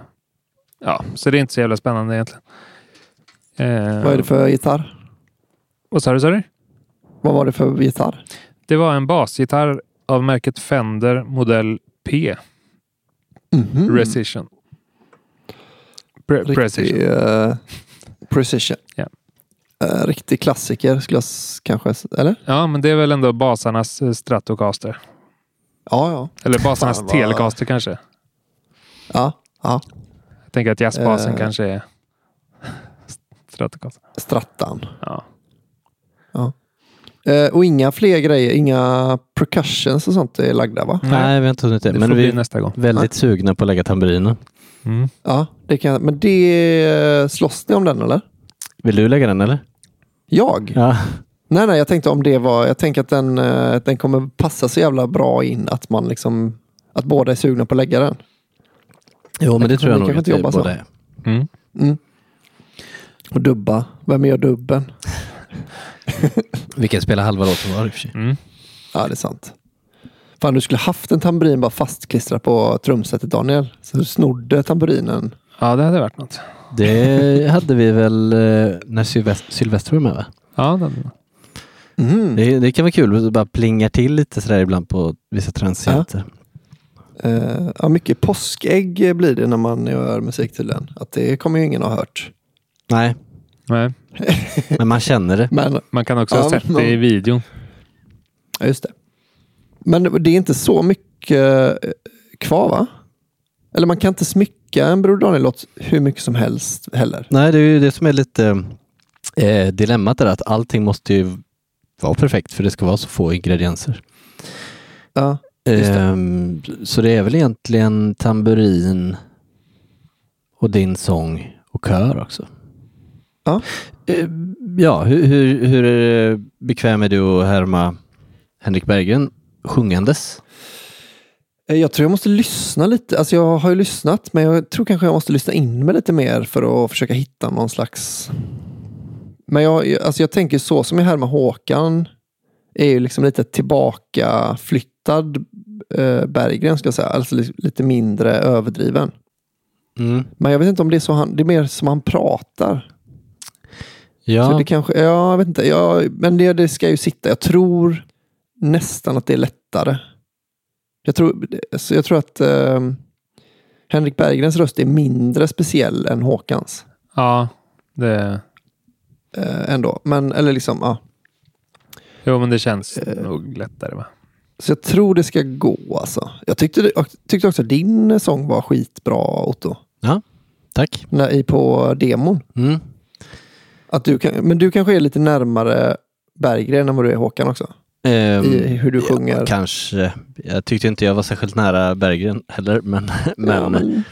ja, så det är inte så jävla spännande egentligen. Eh, Vad är det för gitarr? Vad sa du, sa du? Vad var det för gitarr? Det var en basgitarr av märket Fender modell P. Mhm. Precision. Pre- Precision. Riktig, eh, precision. Ja. Eh, riktig klassiker skulle jag kanske, eller? Ja, men det är väl ändå basarnas eh, Stratocaster. Ja, ja. Eller basarnas [laughs] Fan, vad- Telecaster kanske. Ja, ja. Jag tänker att jazzbasen Eh. kanske är [laughs] Stratocaster. Strattan. Ja. Eh, och inga fler grejer, inga percussions och sånt är lagda va? Nej, vi har inte hunnit det. Det Men vi är nästa gång. väldigt sugna på att lägga tamburinen. Mm. Ja, det kan, men det slåss ni om den eller? Vill du lägga den eller? Jag? Ja. Nej, nej, jag tänkte om det var, jag tänker att den, eh, att den kommer passa så jävla bra in att man liksom, att båda är sugna på att lägga den. Jo, men det tror jag Vi nog att inte vi båda är. Mm. Mm. Och dubba, vem gör dubben? [laughs] Vi kan spela halva låten var i och för sig. Mm. Ja, det är sant. Fan, du skulle haft en tamburin bara fastklistrad på trumsetet Daniel. Så du snodde tamburinen. Ja, det hade varit något. Det hade vi väl eh, när Sylvester, Sylvester var med va? Ja, det hade... Mm. Det, det kan vara kul att bara plingar till lite sådär ibland på vissa transienter. Eh, ja, mycket påskägg blir det när man gör musik tydligen. Att det kommer ju ingen ha hört. Nej, Nej. [laughs] men man känner det. Men, Man kan också ha Ja, sett men- det i videon. ja, just det. Men det är inte så mycket eh, kvar va? Eller man kan inte smycka en Bror Daniel-låt hur mycket som helst heller. Nej, det är ju det som är lite eh, dilemmat är att allting måste ju vara perfekt för det ska vara så få ingredienser. Ja, det. Ehm, så det är väl egentligen tamburin och din sång och kör också. Ja. Ehm, ja, hur, hur, hur eh, bekväm är du att härma Henrik Berggren sjungandes? Eh, Jag tror jag måste lyssna lite. Alltså jag har ju lyssnat, men jag tror kanske jag måste lyssna in mig lite mer för att försöka hitta någon slags... Men jag, alltså jag tänker så som jag här med Håkan är ju liksom lite tillbaka flyttad eh, Berggren ska jag säga. Alltså li- lite mindre överdriven. Mm. Men jag vet inte om det är så han, det är mer som han pratar. Så Ja, det kanske, ja, jag vet inte. Ja, men det, det ska ju sitta. Jag tror nästan att det är lättare. Jag tror, så jag tror att eh, Henrik Berggrens röst är mindre speciell än Håkans. Ja, det, Eh, ändå. Men, eller liksom, ja. jo, men det känns Eh. nog lättare va? Så jag tror det ska gå alltså. Jag tyckte, jag tyckte också att din sång var skitbra Otto. tack. När, i, på demon. Mm. Att du kan, men du kanske är lite närmare Berggren än vad du är Håkan också. Ehm, I hur du sjunger. Ja, kanske. Jag tyckte inte jag var särskilt nära Berggren heller, men, [laughs] men, Ja, men,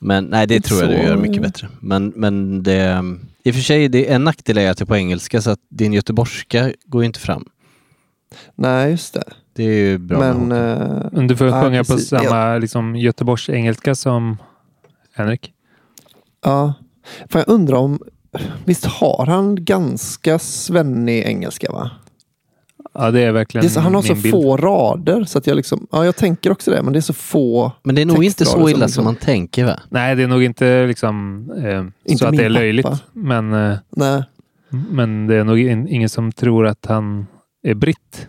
men nej, det tror jag du gör mycket bättre. Men, men det, i och för sig, det är en nackdel är att det är på engelska, så att din göteborgska går ju inte fram. nej, just det. Det är ju bra Men Men du får Ja, sjunga precis. på samma liksom, Göteborgs-engelska som Henrik. Ja, för jag undrar om, visst har han ganska svennig engelska va? Ja, det är verkligen Det är så, han har så bild. få rader så att jag liksom, ja jag tänker också det, men det är så få. Men det är nog inte så som illa liksom- som man tänker va? Nej, det är nog inte liksom eh, Inte så att det är pappa. löjligt. Men, eh, Nej. men det är nog in, ingen som tror att han är britt.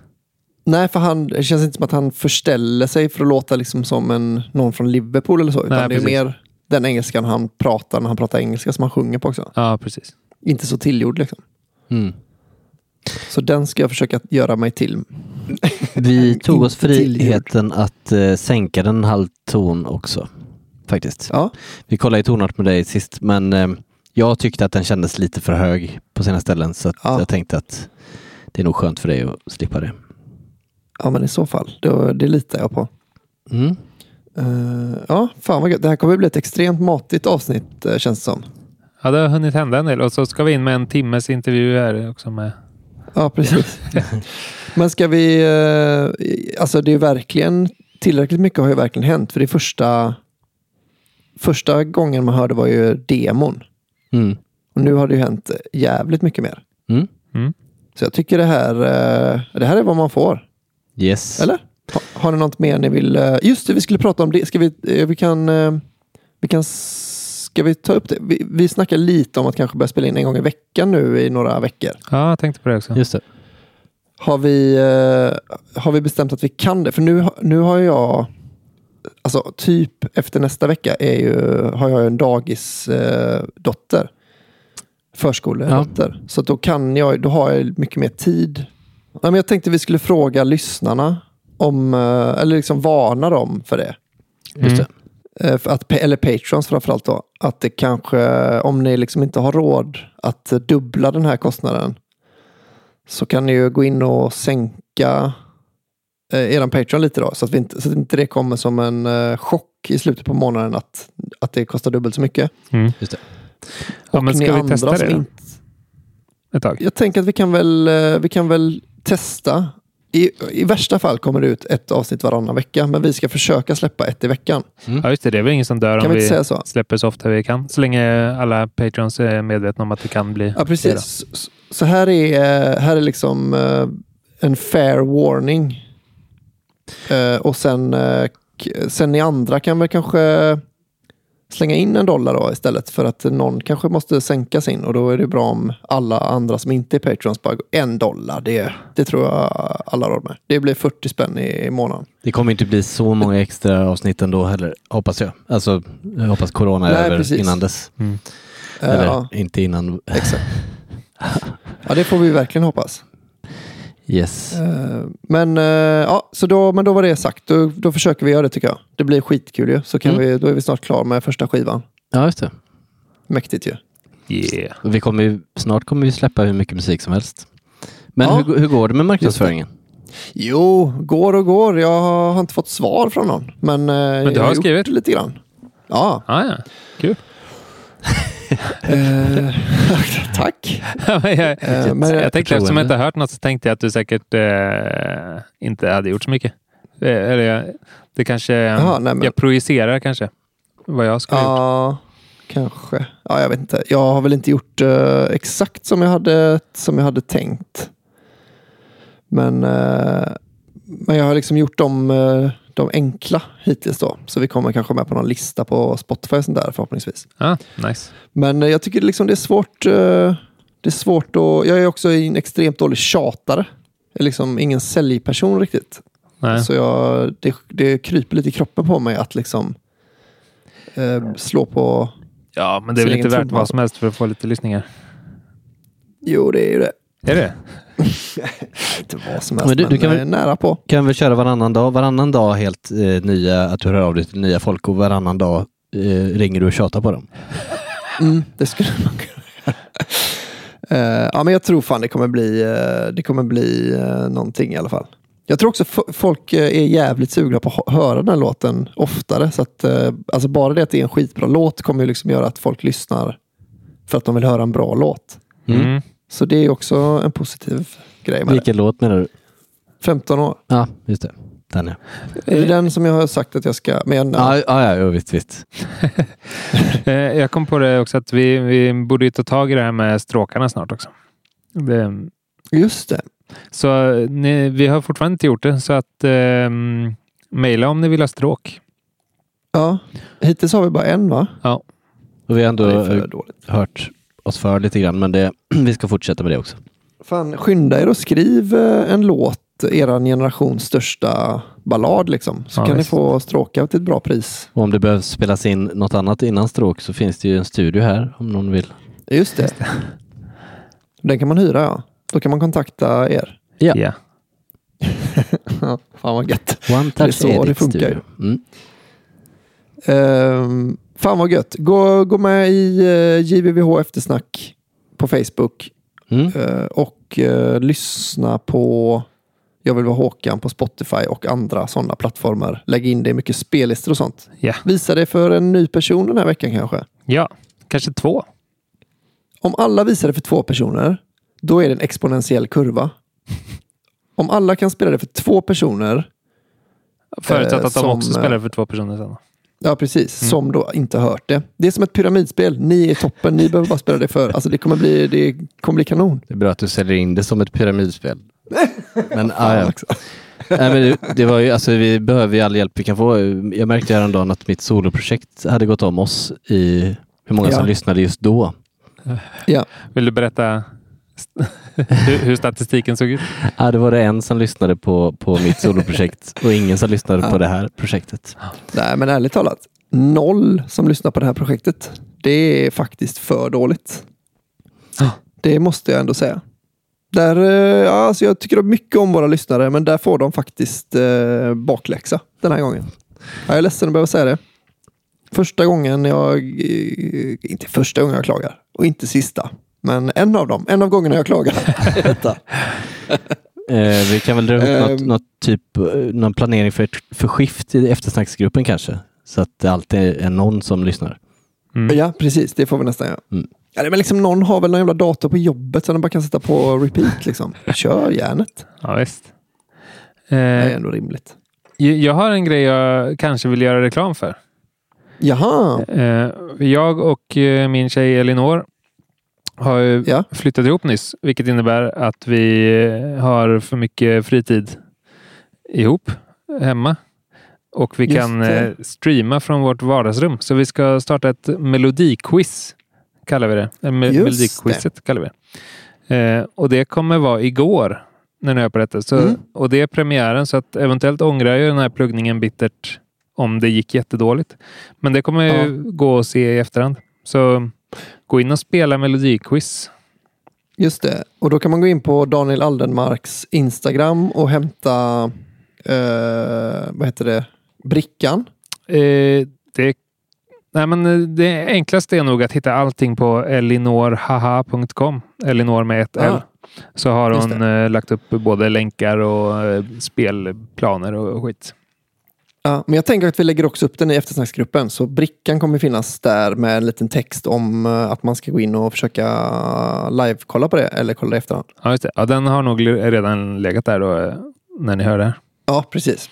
Nej, för han, det känns inte som att han förställer sig för att låta liksom som en, någon från Liverpool eller så. Utan Nej, det är precis. mer den engelskan han pratar när han pratar engelska som han sjunger på också. Ja, precis. Inte så tillgjord liksom. Mm. Så den ska jag försöka göra mig till. Vi [laughs] tog oss friheten att eh, sänka den en halv ton också. Faktiskt. Ja, Vi kollade i tonart med dig sist, men eh, jag tyckte att den kändes lite för hög på sina ställen, så att Ja. jag tänkte att det är nog skönt för dig att slippa det. ja men i så fall. Det, det litar jag på. Mm. Eh, ja, fan vad gött. Det här kommer bli ett extremt matigt avsnitt uh, känns det som. Ja, det har hunnit hända en del. Och så ska vi in med en timmes intervju här också med Ja, precis. [laughs] Men ska vi, eh, alltså det är verkligen, tillräckligt mycket har ju verkligen hänt. För det första, första gången man hörde var ju demon. Mm. Och nu har det ju hänt jävligt mycket mer. Mm. Mm. Så jag tycker det här, eh, det här är vad man får. Yes. Eller? Ha, har ni något mer ni vill? eh, Just det, vi skulle prata om det. Ska vi, vi kan, vi kan, ska vi ta upp det? Vi, vi snackar lite om att kanske börja spela in en gång i veckan nu i några veckor. Ja, jag tänkte på det också. Just det. Har vi, eh, har vi bestämt att vi kan det? För nu, har- nu har jag, alltså typ efter nästa vecka är ju, har jag en dagisdotter. Eh, dotter. Förskoledotter. Så då kan jag, då har jag mycket mer tid. Nej, men jag tänkte vi skulle fråga lyssnarna om, eh, eller liksom varna dem för det. Just det. Eh, att, eller patrons framförallt då. Att det kanske, om ni liksom inte har råd att dubbla den här kostnaden. Så kan ni ju gå in och sänka eh, eran Patreon lite då. Så att, vi inte, så att inte det kommer som en eh, chock i slutet på månaden att, att det kostar dubbelt så mycket. Mm. Just det. Ja, Och men ska vi testa det inte- Ett tag? Jag tänker att vi kan väl, eh, vi kan väl testa. I, I värsta fall kommer det ut ett avsnitt varannan vecka. Men vi ska försöka släppa ett i veckan. Ja, just det. Det är väl ingen som dör Kan om vi vi inte säga så? släpper så ofta vi kan. Så länge alla patrons är medvetna om att det kan bli Ja, precis. Så- Så här är, här är liksom eh, en fair warning. Eh, och sen, eh, sen ni andra kan väl kanske slänga in en dollar då istället för att någon kanske måste sänka sin och då är det bra om alla andra som inte är patrons bara går en dollar. Det, det tror jag alla har råd med. Det blir 40 spänn i, i månaden. Det kommer inte bli så många extra avsnitt ändå heller, hoppas jag. Alltså, jag hoppas corona är Nej, över precis. innan dess. Mm. Eller ja, inte innan. exakt. [laughs] Ja, det får vi verkligen hoppas. Yes. Eh, Men, eh, ja, så då, men då var det sagt. Då, då försöker vi göra det tycker jag. Det blir skitkul ju. Så kan Mm. vi, då är vi snart klara med första skivan. Ja, just det. Mäktigt ju. Yeah. Vi kommer, ju- snart kommer vi släppa hur mycket musik som helst. Men Ja. hur, hur går det med marknadsföringen? Jo, går och går. Jag har inte fått svar från någon. Men, eh, du jag har gjort skrivit? lite grann. Ja, Ah, ja. Kul. [laughs] Eh, [laughs] tack. Men jag, Eh, men- jag tänkte eftersom jag inte hört något så tänkte jag att du säkert eh, inte hade gjort så mycket. Eh, Eller jag, det kanske... Jaha, nej, men- Jag projicerar kanske vad jag skulle ha gjort. Ja, kanske. Ja, jag vet inte. Jag har väl inte gjort eh, exakt som jag hade, som jag hade tänkt. Men, eh, men jag har liksom gjort de, eh, de enkla hittills då. Så vi kommer kanske med på någon lista på Spotify och sånt där förhoppningsvis. Ah, nice. Men eh, jag tycker liksom det är svårt. eh, Det är svårt att... Jag är också en extremt dålig tjatare. Jag är liksom ingen säljperson riktigt. Nej. Så jag, det, det kryper lite i kroppen på mig att liksom eh, slå på... Ja, men det är väl inte värt vad som helst för att få lite lyssningar. Jo, det är ju det. Är det? [laughs] Inte vad som helst, Men men, du- du kan eh, väl- nära på. Kan vi köra varannan dag? Varannan dag helt eh, nya, att du hör av dig till nya folk och varannan dag eh, ringer du och tjatar på dem. Mm, det skulle man kunna göra. [laughs] Eh, ja, men jag tror fan det kommer bli, eh, det kommer bli uh, någonting i alla fall. Jag tror också f- folk är jävligt sugna på att hö- höra den här låten oftare. Så att, alltså bara det att det är en skitbra låt kommer ju liksom göra att folk lyssnar för att de vill höra en bra låt. Mm. Så det är också en positiv grej med det. Vilken låt menar du? 15 år. Ja, just det. Den ja. Är det den som jag har sagt att jag ska... Men, Ja, ja, ja, ja visst, visst. [laughs] Eh, Jag kom på det också att vi, vi borde ju ta tag i det här med stråkarna snart också. Det, Just det. så ni, vi har fortfarande inte gjort det, så att eh, mejla om ni vill ha stråk. Ja. Hittills har vi bara en va? Och vi har ändå Det är för dåligt. hört oss för lite grann, men det, [clears throat] vi ska fortsätta med det också. Fan, skynda er och skriv eh, en låt, eran generations största ballad liksom. Så Ja, kan visst. ni få stråka till ett bra pris. Och om det behövs spelas in något annat innan stråk så finns det ju en studio här om någon vill. Just det. [laughs] Den kan man hyra ja. Då kan man kontakta er. Ja. Ja. [laughs] Ja, Fan vad gött. One Det är touch så edit det funkar studio. Mm. Ehm, fan vad gött. Gå, gå med i uh, JVVH eftersnack på Facebook. Mm. eh, och eh, lyssna på Jag vill vara Håkan på Spotify och andra sådana plattformar. Lägg in det i mycket spellistor och sånt. Ja. Visa det för en ny person den här veckan kanske. ja, kanske två. Om alla visar det för två personer, då är det en exponentiell kurva. [laughs] Om alla kan spela det för två personer, Förutsatt Eh, att de som, också eh, spelar för två personer sen. ja precis, Mm. som då inte har hört det. Det är som ett pyramidspel. Ni är toppen, ni behöver bara spela det för. Alltså det kommer bli, det kommer bli kanon. Det är bra att du säljer in det som ett pyramidspel. [laughs] Men, ah, ja. Nej, men det, det var ju, alltså, vi behöver ju all hjälp vi kan få. Jag märkte häromdagen att mitt soloprojekt hade gått om oss i hur många Ja. som lyssnade just då. Ja. Vill du berätta [laughs] hur, hur statistiken såg ut? Ja, det var det en som lyssnade på, på mitt soloprojekt [laughs] och ingen som lyssnade på det här projektet. Nej men ärligt talat, noll som lyssnar på det här projektet. Det är faktiskt för dåligt. Det måste jag ändå säga. Där, eh, ja, alltså jag tycker mycket om våra lyssnare, men där får de faktiskt eh, bakläxa den här gången. Jag är ledsen att behöva säga det. Första gången jag, eh, inte första gången jag klagar, och inte sista, men en av dem, en av gångerna jag klagar. [laughs] Eh, vi kan väl dra ihop något, Ehm. något typ, eh, någon planering för, ett- för skift i eftersnacksgruppen kanske. Så att det alltid är någon som lyssnar. Mm. Ja, precis, det får vi nästan göra. Mm. Ja, men liksom, någon har väl någon jävla dator på jobbet så den bara kan sätta på repeat. Liksom. Kör järnet. Ja, visst. Det är Eh, ändå rimligt. jag har en grej jag kanske vill göra reklam för. Jaha, Eh, jag och eh, min tjej Elinor har ju Ja. flyttat ihop nyss, vilket innebär att vi har för mycket fritid ihop hemma. Och vi Just kan det. eh, streama från vårt vardagsrum. Så vi ska starta ett melodiquiz, kallar vi det. Eh, me- Melodiquizet kallar vi det. Eh, och det kommer vara igår, när ni hör på detta. Så, Mm. Och det är premiären, så att eventuellt ångrar jag den här pluggningen bittert om det gick jättedåligt. Men det kommer Ja. ju gå att se i efterhand. Så gå in och spela melodiquiz. just det. Och då kan man gå in på Daniel Aldenmarks Instagram och hämta, eh, vad heter det, brickan. Eh, det, nej men eh, det enklaste är nog att hitta allting på elinorhaha.com. Elinor med ett Ah, L. Så har hon eh, lagt upp både länkar och eh, spelplaner och skit. Ja, men jag tänker att vi lägger också upp den i eftersnacksgruppen. Så brickan kommer finnas där med en liten text om eh, att man ska gå in och försöka live-kolla på det eller kolla det i efterhand. Ja, just det. Ja, den har nog redan legat där då, eh, när ni hör det. Ja, precis.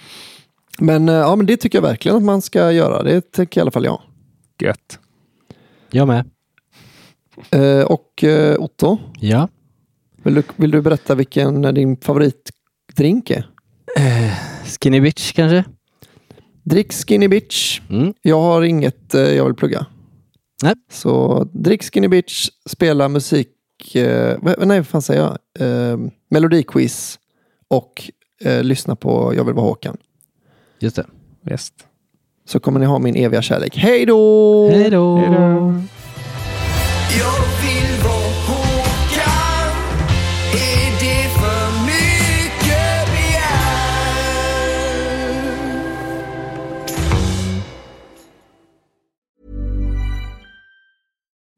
Men, eh, ja, men det tycker jag verkligen att man ska göra. Det tycker i alla fall jag. Gött. Jag med. Eh, och eh, Otto, Ja. vill du, vill du berätta vilken din favoritdrink är? Eh, skinny bitch kanske? Drick Skinny Bitch. Mm. Jag har inget eh, jag vill plugga. Nej. Så drick Skinny Bitch, spela musik, eh, vad- nej vad fan säger jag? Eh, melodiquiz och eh, lyssna på Jag vill vara Håkan. Just det. Visst. Så kommer ni ha min eviga kärlek. Hej då! Hej då!